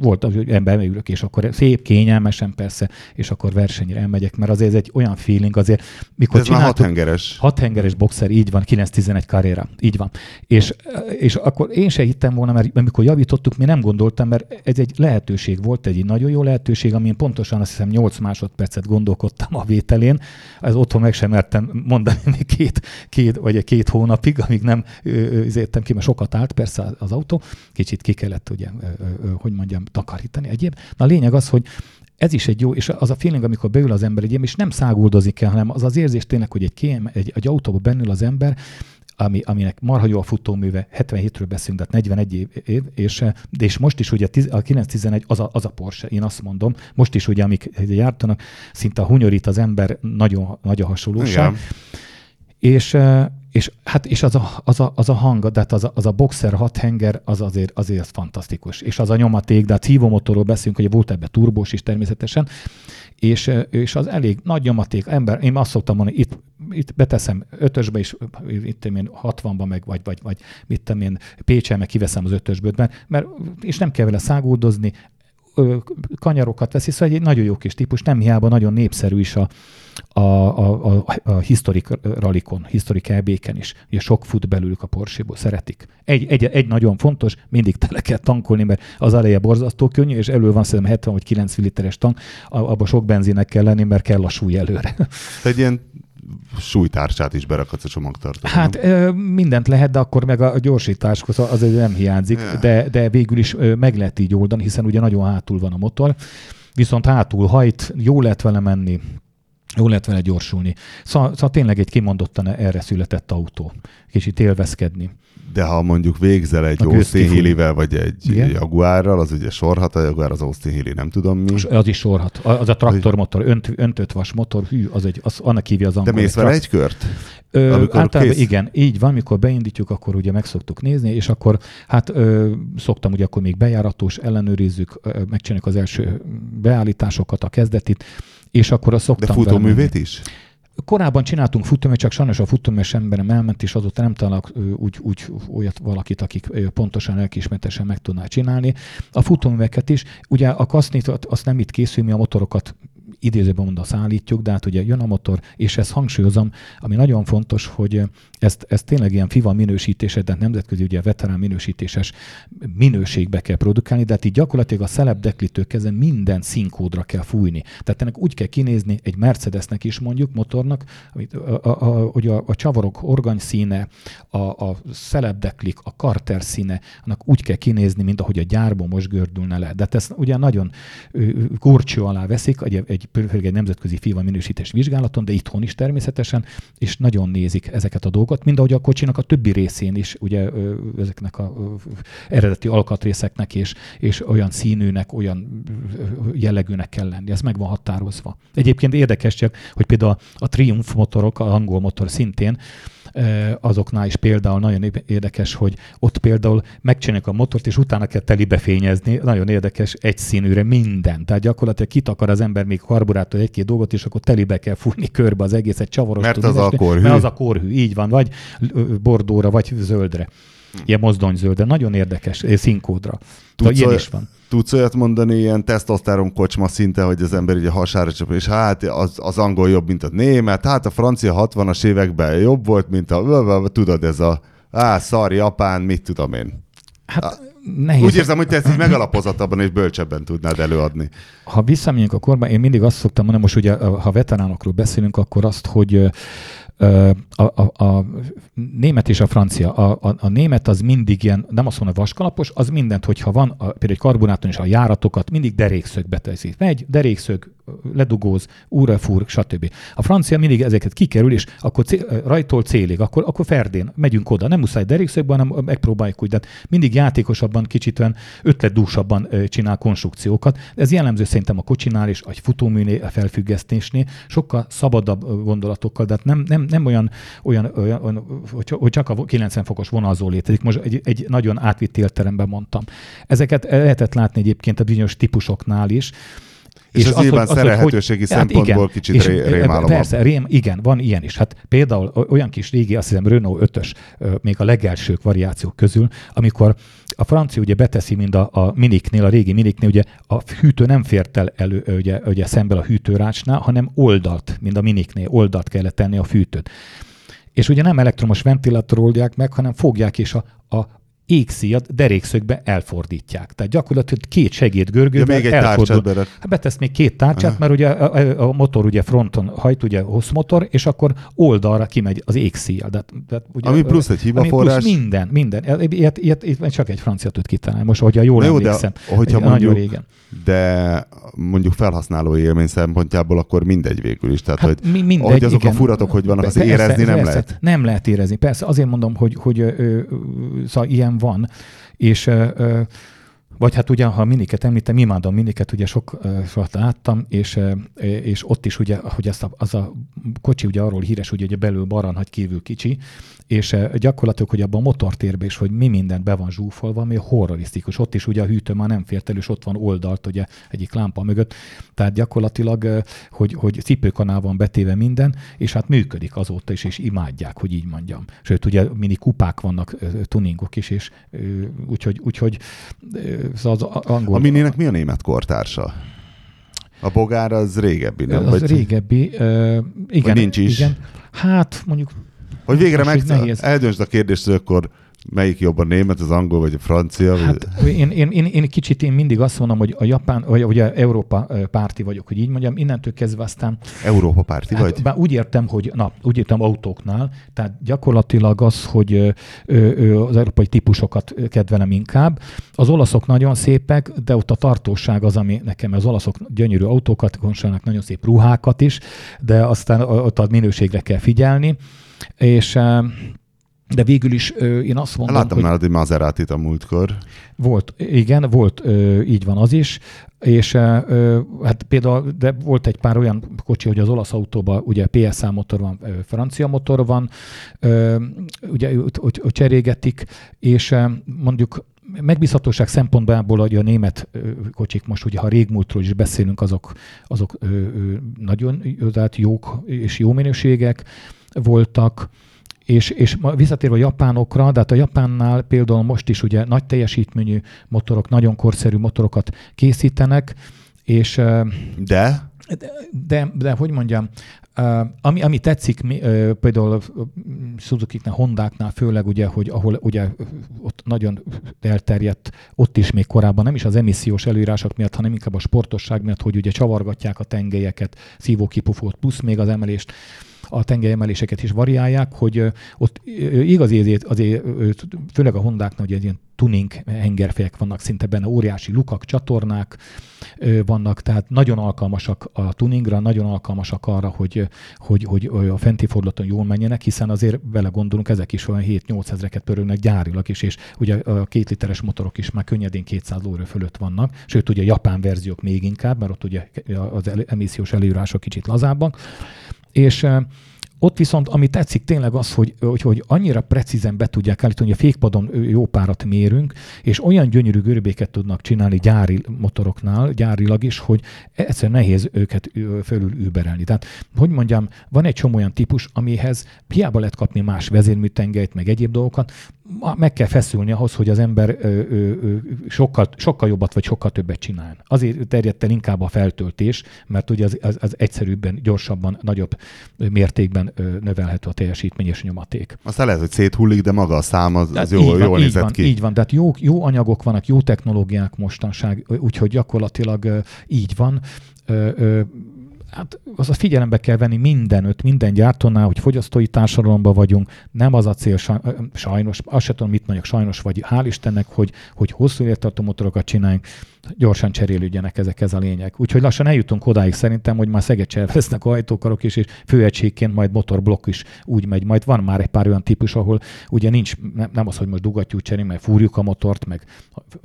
Volt, hogy ember ülök, és akkor szép, kényelmesen persze, és akkor versenyre elmegyek, mert azért ez egy olyan feeling azért, mikor ez már hat hengeres. Hat hengeres boxer, így van, 9-11 karriera, így van. És, és akkor én se hittem volna, mert amikor javítottuk, mi nem gondoltam, mert ez egy lehetőség volt, egy nagyon jó lehetőség, amin pontosan azt hiszem 8 másodpercet gondolkodtam a vételén. Ez otthon meg sem mertem mondani még két, két vagy két hónapig, amíg nem értem ki, mert sokat állt persze az autó, kicsit ki kellett, ugye, hogy mondjam, takarítani egyéb. Na a lényeg az, hogy ez is egy jó, és az a feeling, amikor beül az ember egy és nem száguldozik el, hanem az az érzés tényleg, hogy egy, kém, egy, egy autóba bennül az ember, ami, aminek marha jó a futóműve, 77-ről beszélünk, tehát 41 év, év és, de és most is ugye a 911 az a, az a Porsche, én azt mondom, most is ugye, amik jártanak, szinte hunyorít az ember, nagyon nagy a hasonlóság. Igen. És, és, hát, és az, a, az, a, az a hang, de hát az a, az a boxer hat henger, az azért, azért az fantasztikus. És az a nyomaték, de a hívomotorról beszélünk, hogy volt ebbe turbós is természetesen, és, és az elég nagy nyomaték. Ember, én azt szoktam mondani, itt, itt beteszem ötösbe is, itt én 60-ba meg, vagy, vagy, vagy mit tudom én, Pécsel meg kiveszem az ötösből, mert, mert, és nem kell vele száguldozni, kanyarokat veszi, szóval egy nagyon jó kis típus, nem hiába nagyon népszerű is a, a, a, a, a historik ralikon, historik elbéken is. Ugye sok fut belőlük a Porsche-ból, szeretik. Egy, egy, egy nagyon fontos, mindig tele kell tankolni, mert az eleje borzasztó könnyű, és elő van szerintem 70 vagy 90 literes tank, abban sok benzinek kell lenni, mert kell a súly előre. Egy ilyen súlytársát is berakhatsz a csomagtartóba. Hát ö, mindent lehet, de akkor meg a gyorsításhoz az nem hiányzik, yeah. de, de végül is meg lehet így oldani, hiszen ugye nagyon hátul van a motor, viszont hátul hajt, jó lehet vele menni, jó lehet vele gyorsulni. Szóval, szóval tényleg egy kimondottan erre született autó. Kicsit élvezkedni. De ha mondjuk végzel egy Austin Hillivel, vagy egy Igen? Jaguárral, az ugye sorhat, a Jaguár az Austin Hilli, nem tudom mi. Az is sorhat. Az a traktormotor, önt, öntött vas motor, hű, az egy, az, annak hívja az angol. De mész vele egy kört? Ö, általában kész? igen, így van, mikor beindítjuk, akkor ugye meg szoktuk nézni, és akkor hát ö, szoktam ugye akkor még bejáratós, ellenőrizzük, ö, megcsináljuk az első beállításokat, a kezdetit, és akkor a szoktam... De futóművét is? Korábban csináltunk futóművet, csak sajnos a futóműves emberem elment, és azóta nem találok úgy, úgy olyat valakit, akik pontosan elkismertesen meg tudná csinálni. A futóműveket is, ugye a kasznit, azt nem itt készül, mi a motorokat idézőben mondva szállítjuk, de hát ugye jön a motor, és ezt hangsúlyozom, ami nagyon fontos, hogy ezt, ezt tényleg ilyen FIVA minősítése, de nemzetközi ugye veterán minősítéses minőségbe kell produkálni, de hát így gyakorlatilag a szelep deklitől kezdve minden színkódra kell fújni. Tehát ennek úgy kell kinézni egy Mercedesnek is mondjuk, motornak, amit a, a, a, a, a csavarok organy színe, a, a szelepdeklik, a karter színe, annak úgy kell kinézni, mint ahogy a gyárban most gördülne le. De hát ezt ugye nagyon górcső alá veszik, egy, egy, egy nemzetközi FIVA minősítés vizsgálaton, de itthon is természetesen, és nagyon nézik ezeket a dolgot, mint ahogy a kocsinak a többi részén is, ugye ezeknek a eredeti alkatrészeknek és, és olyan színűnek, olyan jellegűnek kell lenni. Ez meg van határozva. Egyébként érdekes csak, hogy például a Triumph motorok, a angol motor szintén, azoknál is például nagyon érdekes, hogy ott például megcsinálják a motort, és utána kell telibe fényezni, nagyon érdekes, egy színűre minden. Tehát gyakorlatilag kitakar az ember még karburától egy-két dolgot, és akkor telibe kell fújni körbe az egészet, csavaros. Mert az a korhű. Mert az a korhű, így van, vagy bordóra, vagy zöldre. Ilyen mozdonyzöld, de nagyon érdekes, színkódra. Tudsz, ilyen is van. Tudsz olyat mondani, ilyen tesztosztáron kocsma szinte, hogy az ember ugye hasára csap, és hát az, az angol jobb, mint a német, hát a francia 60-as években jobb volt, mint a, tudod, ez a, á, szar, japán, mit tudom én. Hát nehéz. Úgy érzem, hogy te ezt így megalapozottabban és bölcsebben tudnád előadni. Ha visszamegyünk a korban, én mindig azt szoktam mondani, most ugye, ha veteránokról beszélünk, akkor azt, hogy a, a, a német és a francia. A, a, a német az mindig ilyen, nem azt mondom, vaskalapos, az mindent, hogyha van, a, például egy karbonáton is a járatokat mindig derékszögbe teszi. Megy, derékszög, ledugóz, újra fúr, stb. A francia mindig ezeket kikerül, és akkor cél, rajtól célig, akkor, akkor ferdén megyünk oda. Nem muszáj derékszögben, hanem megpróbáljuk úgy, de mindig játékosabban, kicsit olyan ötletdúsabban csinál konstrukciókat. Ez jellemző szerintem a kocsinál és a futóműnél, a felfüggesztésnél, sokkal szabadabb gondolatokkal, de hát nem, nem, nem olyan, olyan, olyan hogy csak a 90 fokos vonalzó létezik. Most egy, egy nagyon átvitt élteremben mondtam. Ezeket lehetett látni egyébként a bizonyos típusoknál is, és, és ez az, nyilván az, szerelhetőségi hogy, szempontból hát igen, kicsit ré, rémálom. Persze, rém, igen, van ilyen is. Hát például olyan kis régi, azt hiszem Renault 5-ös, még a legelsők variációk közül, amikor a francia ugye beteszi mind a, a miniknél, a régi miniknél, ugye a hűtő nem fért el elő, ugye, ugye szemben a hűtőrácsnál, hanem oldalt, mind a miniknél, oldalt kellett tenni a fűtőt. És ugye nem elektromos ventilátor oldják meg, hanem fogják és a, a, égszíjat derékszögbe elfordítják. Tehát gyakorlatilag két segédgörgővel ja, még egy elfordul. Hát betesz még két tárcsát, mert ugye a, a, motor ugye fronton hajt, ugye motor, és akkor oldalra kimegy az égszíja. De, de, ugye, ami plusz egy hibaforrás. Plusz minden, minden. Ilyet, ilyet, ilyet, csak egy francia tud kitalálni. Most, hogyha jól jó, emlékszem. De, hogyha mondjuk, nagyon régen. De mondjuk felhasználó élmény szempontjából akkor mindegy végül is. Tehát, hát hogy, mindegy, ahogy azok igen. a furatok, hogy vannak, az persze, érezni nem persze, lehet. Nem lehet érezni. Persze, azért mondom, hogy, hogy ö, ö, szóval ilyen van, és vagy hát ugye, ha miniket említem, imádom miniket, ugye sok, sokat láttam, és, és ott is ugye, hogy ezt a, az a kocsi ugye arról híres, ugye, hogy belül baran, hogy kívül kicsi, és gyakorlatilag, hogy abban a motortérben is, hogy mi mindent be van zsúfolva, ami horrorisztikus. Ott is ugye a hűtő már nem fért el, és ott van oldalt, ugye egyik lámpa mögött. Tehát gyakorlatilag, hogy, hogy cipőkanál van betéve minden, és hát működik azóta is, és imádják, hogy így mondjam. Sőt, ugye mini kupák vannak, tuningok is, és úgyhogy, úgyhogy az angol... A Mininek mi a német kortársa? A bogár az régebbi, nem? Az vagy... régebbi, uh, igen. Vagy nincs is? Igen. Hát mondjuk... Hogy végre meg eldöntsd a kérdést, akkor Melyik jobban német, az angol vagy a francia? Hát, én, én, én, én, kicsit én mindig azt mondom, hogy a Japán, vagy ugye Európa párti vagyok, hogy így mondjam, innentől kezdve aztán... Európa párti hát, vagy? Bár úgy értem, hogy na, úgy értem autóknál, tehát gyakorlatilag az, hogy ö, ö, az európai típusokat kedvelem inkább. Az olaszok nagyon szépek, de ott a tartóság az, ami nekem az olaszok gyönyörű autókat, konstruálnak nagyon szép ruhákat is, de aztán ott a minőségre kell figyelni. És de végül is én azt mondom, Láttam hogy... nálad egy maserati a múltkor. Volt, igen, volt, így van az is. És hát például, de volt egy pár olyan kocsi, hogy az olasz autóban ugye PSA motor van, francia motor van, ugye hogy, hogy cserégetik, és mondjuk megbízhatóság szempontból, hogy a német kocsik most, ugye ha régmúltról is beszélünk, azok, azok nagyon tehát jók és jó minőségek voltak, és, és visszatérve a japánokra, de hát a japánnál például most is ugye nagy teljesítményű motorok, nagyon korszerű motorokat készítenek, és... De? De, de, de hogy mondjam, ami, ami tetszik, például Suzuki-knál, Hondáknál főleg, ugye, hogy ahol ugye ott nagyon elterjedt, ott is még korábban nem is az emissziós előírások miatt, hanem inkább a sportosság miatt, hogy ugye csavargatják a tengelyeket, szívókipufót, plusz még az emelést a tengelyemeléseket is variálják, hogy ott igazi azért, azért főleg a Hondáknak, hogy egy ilyen tuning hengerfejek vannak szinte benne, óriási lukak, csatornák vannak, tehát nagyon alkalmasak a tuningra, nagyon alkalmasak arra, hogy, hogy, hogy a fenti fordulaton jól menjenek, hiszen azért vele gondolunk, ezek is olyan 7-8 ezreket pörögnek gyárilag is, és ugye a két literes motorok is már könnyedén 200 lóra fölött vannak, sőt ugye a japán verziók még inkább, mert ott ugye az emissziós előírások kicsit lazábbak, és ott viszont, ami tetszik tényleg az, hogy, hogy, hogy annyira precízen be tudják állítani, hogy a fékpadon jó párat mérünk, és olyan gyönyörű görbéket tudnak csinálni gyári motoroknál, gyárilag is, hogy egyszerűen nehéz őket fölül überelni. Tehát, hogy mondjam, van egy csomó olyan típus, amihez hiába lehet kapni más vezérműtengelyt, meg egyéb dolgokat, meg kell feszülni ahhoz, hogy az ember ö, ö, ö, sokkal, sokkal jobbat vagy sokkal többet csinál. Azért terjedt el inkább a feltöltés, mert ugye az, az, az egyszerűbben, gyorsabban, nagyobb mértékben ö, növelhető a teljesítmény és nyomaték. Aztán lehet, hogy széthullik, de maga a szám az, az jó, van, jól így nézett van, ki. Így van, tehát jó, jó anyagok vannak, jó technológiák mostanság, úgyhogy gyakorlatilag ö, így van. Ö, ö, Hát az a figyelembe kell venni mindenöt, minden gyártónál, hogy fogyasztói társadalomban vagyunk, nem az a cél, sajnos, azt sem tudom, mit mondjak, sajnos, vagy hál' Istennek, hogy, hogy hosszú élettartó motorokat csináljunk, gyorsan cserélődjenek ezek ez a lények. Úgyhogy lassan eljutunk odáig szerintem, hogy már Szeged vesznek ajtókarok is, és főegységként majd motorblokk is úgy megy. Majd van már egy pár olyan típus, ahol ugye nincs, nem az, hogy most dugatjuk cserélni, meg fúrjuk a motort, meg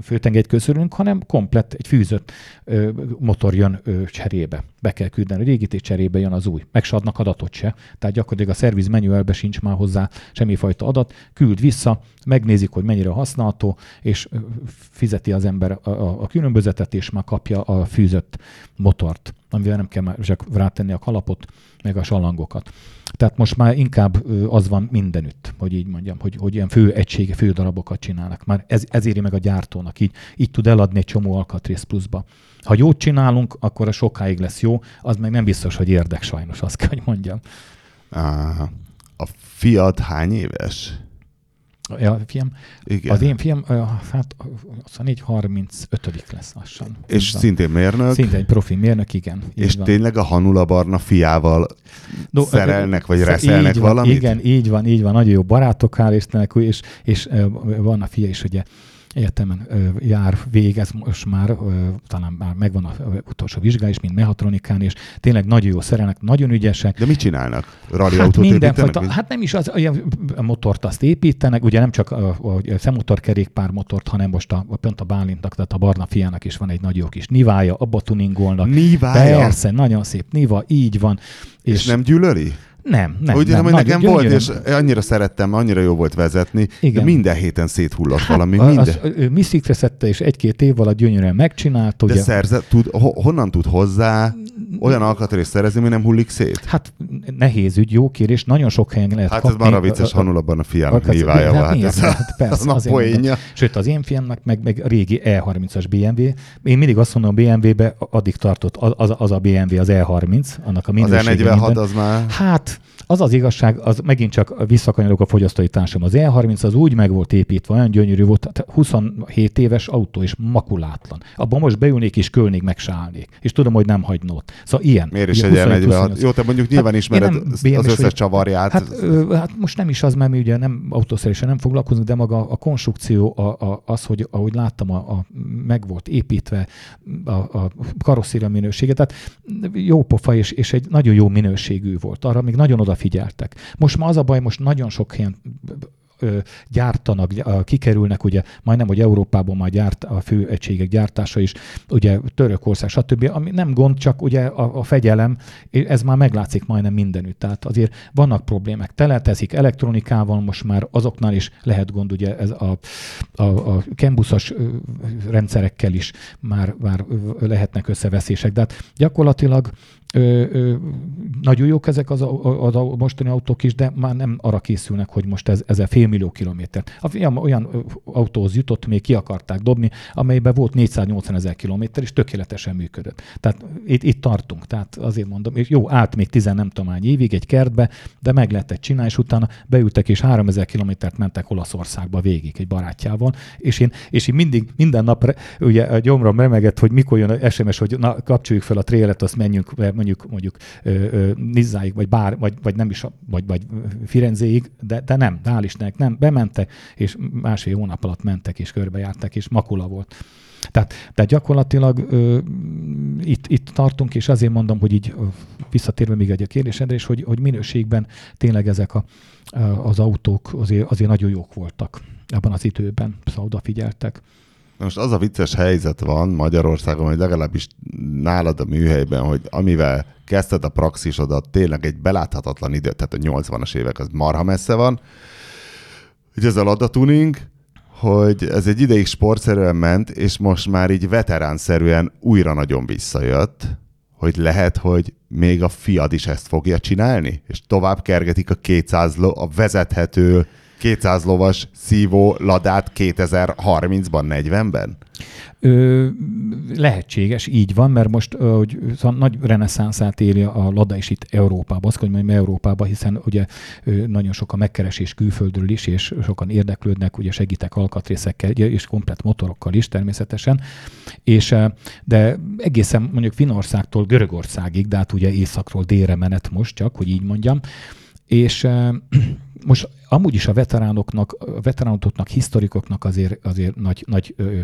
főtengelyt köszönünk, hanem komplett egy fűzött ö, motor jön ö, cserébe. Be kell küldeni a régit, és cserébe jön az új. Meg se adnak adatot se. Tehát gyakorlatilag a szerviz manualbe sincs már hozzá semmifajta adat. Küld vissza, megnézik, hogy mennyire használható, és fizeti az ember a, a, a különbözetet, és már kapja a fűzött motort, amivel nem kell már rátenni a kalapot, meg a salangokat. Tehát most már inkább az van mindenütt, hogy így mondjam, hogy, hogy ilyen fő egysége, fő darabokat csinálnak. Már ez, ez éri meg a gyártónak, így, így tud eladni egy csomó alkatrész pluszba. Ha jót csinálunk, akkor a sokáig lesz jó, az meg nem biztos, hogy érdek sajnos, azt kell, hogy mondjam. A fiat hány éves? Ja, fiam, Igen. Az én fiam, hát 24-35 lesz lassan. És Hozzá. szintén mérnök. Szintén egy profi mérnök, igen. És van. tényleg a Hanula Barna fiával no, szerelnek, vagy reszelnek így van, valamit? Igen, így van, így van. Nagyon jó barátok, hál' Istennek, és, és van a fia is, ugye egyetemen jár, végez most már, talán már megvan a utolsó vizsgá is, mint mehatronikán, és tényleg nagyon jó szerelnek, nagyon ügyesek. De mit csinálnak? Rally hát mindenfajta, hát nem is az, olyan motort azt építenek, ugye nem csak a, a, a szemmotorkerékpár motort, hanem most a, a, pont a Bálintnak, tehát a Barna fiának is van egy nagy jó kis nivája, abba tuningolnak. Nivája? Persze, nagyon szép niva, így van. És, és nem gyűlöli? Nem, nem. Úgy nem, hogy nekem volt, és annyira szerettem, annyira jó volt vezetni, Igen. de minden héten széthullott hát, valami. Minden. Az, ő miszikre szedte, és egy-két év alatt gyönyörűen megcsinált. De ugye. szerzett, tud, honnan tud hozzá olyan alkatrészt szerezni, ami nem hullik szét? Hát nehéz ügy, jó kérés, nagyon sok helyen lehet Hát kapni. ez már a vicces, Hanul abban a fiának hívája. Hát, hát, [laughs] ez, hát persze, az a poénja. Sőt, az én fiamnak meg, meg régi E30-as BMW. Én mindig azt mondom, BMW-be addig tartott az, az a BMW, az E30, annak a minősége. Az E46 az már... Hát az az igazság, az megint csak visszakanyarok a fogyasztói társadalom. Az E30 az úgy meg volt építve, olyan gyönyörű volt, 27 éves autó és makulátlan. Abban most beülnék és kölnék, meg se állnék. És tudom, hogy nem hagynót. Szóval ilyen. Miért is egy 46? Jó, te mondjuk nyilván hát, ismered nem, az összes vagy, csavarját. Hát, ö, hát, most nem is az, mert mi ugye nem autószerésen nem foglalkozunk, de maga a konstrukció, a, a, az, hogy ahogy láttam, a, a, meg volt építve a, a karosszéria minősége. Tehát jó pofa és, és egy nagyon jó minőségű volt. Arra még nagyon odafigyeltek. Most ma az a baj, most nagyon sok helyen gyártanak, kikerülnek, ugye majdnem, hogy Európában már gyárt a fő egységek gyártása is, ugye Törökország, stb. Ami nem gond, csak ugye a, a fegyelem, ez már meglátszik majdnem mindenütt. Tehát azért vannak problémák. Teleteszik elektronikával, most már azoknál is lehet gond, ugye ez a, a, a kembuszos rendszerekkel is már, már lehetnek összeveszések. De hát gyakorlatilag Ö, ö, nagyon jók ezek az a, az a mostani autók is, de már nem arra készülnek, hogy most ez, ez a fél millió kilométer. A fiam olyan autóhoz jutott, még ki akarták dobni, amelyben volt 480 ezer kilométer, és tökéletesen működött. Tehát itt, itt tartunk. Tehát azért mondom, jó, állt még 10 nem tudom évig egy kertbe, de meg lehetett csinálni, és utána beültek, és 3000 kilométert mentek Olaszországba végig egy barátjával, és én, és én mindig, minden nap ugye a gyomrom remegett, hogy mikor jön a SMS, hogy na, kapcsoljuk fel a trélet, azt menjünk, mondjuk, mondjuk Nizzáig, vagy bár, vagy, vagy nem is, vagy, vagy Firenzéig, de, de nem, hál' Istennek nem, bementek, és másfél hónap alatt mentek, és körbejártak, és makula volt. Tehát, tehát gyakorlatilag ö, itt, itt tartunk, és azért mondom, hogy így visszatérve még egy a kérdésedre, és hogy, hogy minőségben tényleg ezek a, az autók azért, azért nagyon jók voltak abban az időben, szóval odafigyeltek. Most az a vicces helyzet van Magyarországon, hogy legalábbis nálad a műhelyben, hogy amivel kezdted a praxisodat, tényleg egy beláthatatlan idő, tehát a 80-as évek az marha messze van, hogy ez a Lada tuning, hogy ez egy ideig sportszerűen ment, és most már így veteránszerűen újra nagyon visszajött, hogy lehet, hogy még a fiad is ezt fogja csinálni, és tovább kergetik a 200 ló, a vezethető 200 lovas szívó ladát 2030-ban, 40-ben? Ö, lehetséges, így van, mert most hogy nagy reneszánszát éli a Lada is itt Európában, azt hogy mondjam Európában, hiszen ugye nagyon sok a megkeresés külföldről is, és sokan érdeklődnek, ugye segítek alkatrészekkel, és komplet motorokkal is természetesen, és de egészen mondjuk Finországtól Görögországig, de hát ugye északról délre menet most csak, hogy így mondjam, és [clears throat] most amúgy is a veteránoknak, a veteránoknak, historikoknak azért, azért nagy, nagy ö,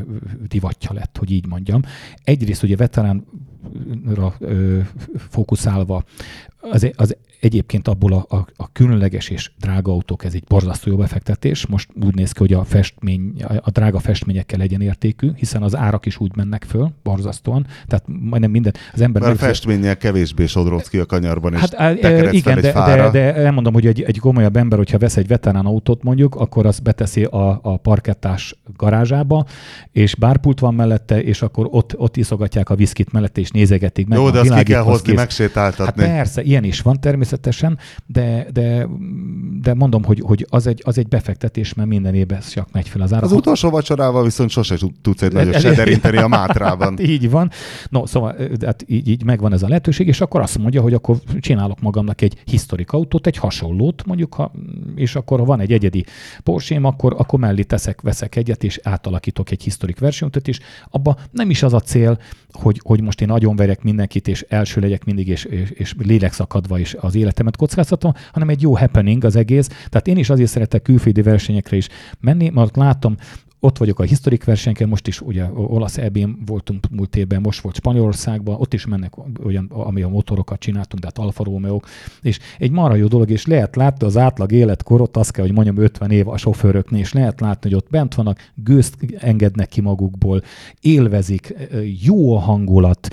divatja lett, hogy így mondjam. Egyrészt ugye veteránra ö, fókuszálva az, az egyébként abból a, a, a különleges és drága autók, ez egy borzasztó jó befektetés. Most úgy néz ki, hogy a festmény, a drága festményekkel értékű, hiszen az árak is úgy mennek föl, borzasztóan. Tehát majdnem minden, az ember... Mert festménnyel kevésbé sodrodsz ki a kanyarban, és hát, igen, de, de, de, elmondom, hogy egy, egy komolyabb ember, hogyha vesz egy veterán autót mondjuk, akkor azt beteszi a, a parkettás garázsába, és bárpult van mellette, és akkor ott, ott iszogatják a viszkit mellette, és nézegetik meg. Jó, de azt ki kell hozni, megsétáltatni. Hát persze, ilyen is van természetesen, de, de, de mondom, hogy, hogy az, egy, az egy befektetés, mert minden évben csak megy fel az ára. Az utolsó vacsorával viszont sose tudsz egy nagyot sederinteni a mátrában. [laughs] Hát így van. No, szóval hát így, így megvan ez a lehetőség, és akkor azt mondja, hogy akkor csinálok magamnak egy historik autót, egy hasonlót, mondjuk, ha, és akkor ha van egy egyedi porsche akkor, akkor mellé teszek, veszek egyet, és átalakítok egy historik versenyutat is. Abba nem is az a cél, hogy, hogy most én nagyon verek mindenkit, és első legyek mindig, és, és, és lélekszakadva is az életemet kockáztatom, hanem egy jó happening az egész. Tehát én is azért szeretek külföldi versenyekre is menni, mert látom, ott vagyok a historik versenyeken, most is ugye olasz eb voltunk múlt évben, most volt Spanyolországban, ott is mennek olyan, ami a motorokat csináltunk, tehát Alfa romeo és egy marha jó dolog, és lehet látni az átlag életkorot, azt kell, hogy mondjam 50 év a sofőröknél, és lehet látni, hogy ott bent vannak, gőzt engednek ki magukból, élvezik, jó a hangulat,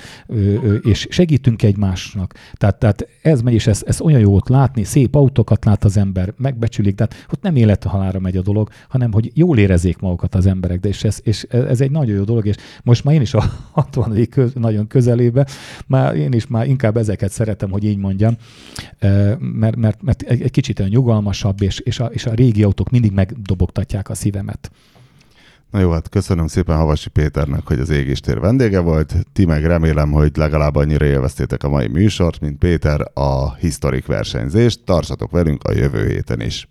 és segítünk egymásnak. Tehát, tehát ez megy, és ez, ez olyan jó ott látni, szép autókat lát az ember, megbecsülik, tehát ott nem élet halára megy a dolog, hanem hogy jól érezzék magukat az emberek, de és ez, és ez egy nagyon jó dolog, és most már én is a [laughs] 60 köz, nagyon közelébe, már én is már inkább ezeket szeretem, hogy így mondjam, mert, mert, mert egy kicsit olyan nyugalmasabb, és, és, a, és a régi autók mindig megdobogtatják a szívemet. Na jó, hát köszönöm szépen Havasi Péternek, hogy az égéstér vendége volt. Ti meg remélem, hogy legalább annyira élveztétek a mai műsort, mint Péter a historik versenyzést. Tartsatok velünk a jövő héten is.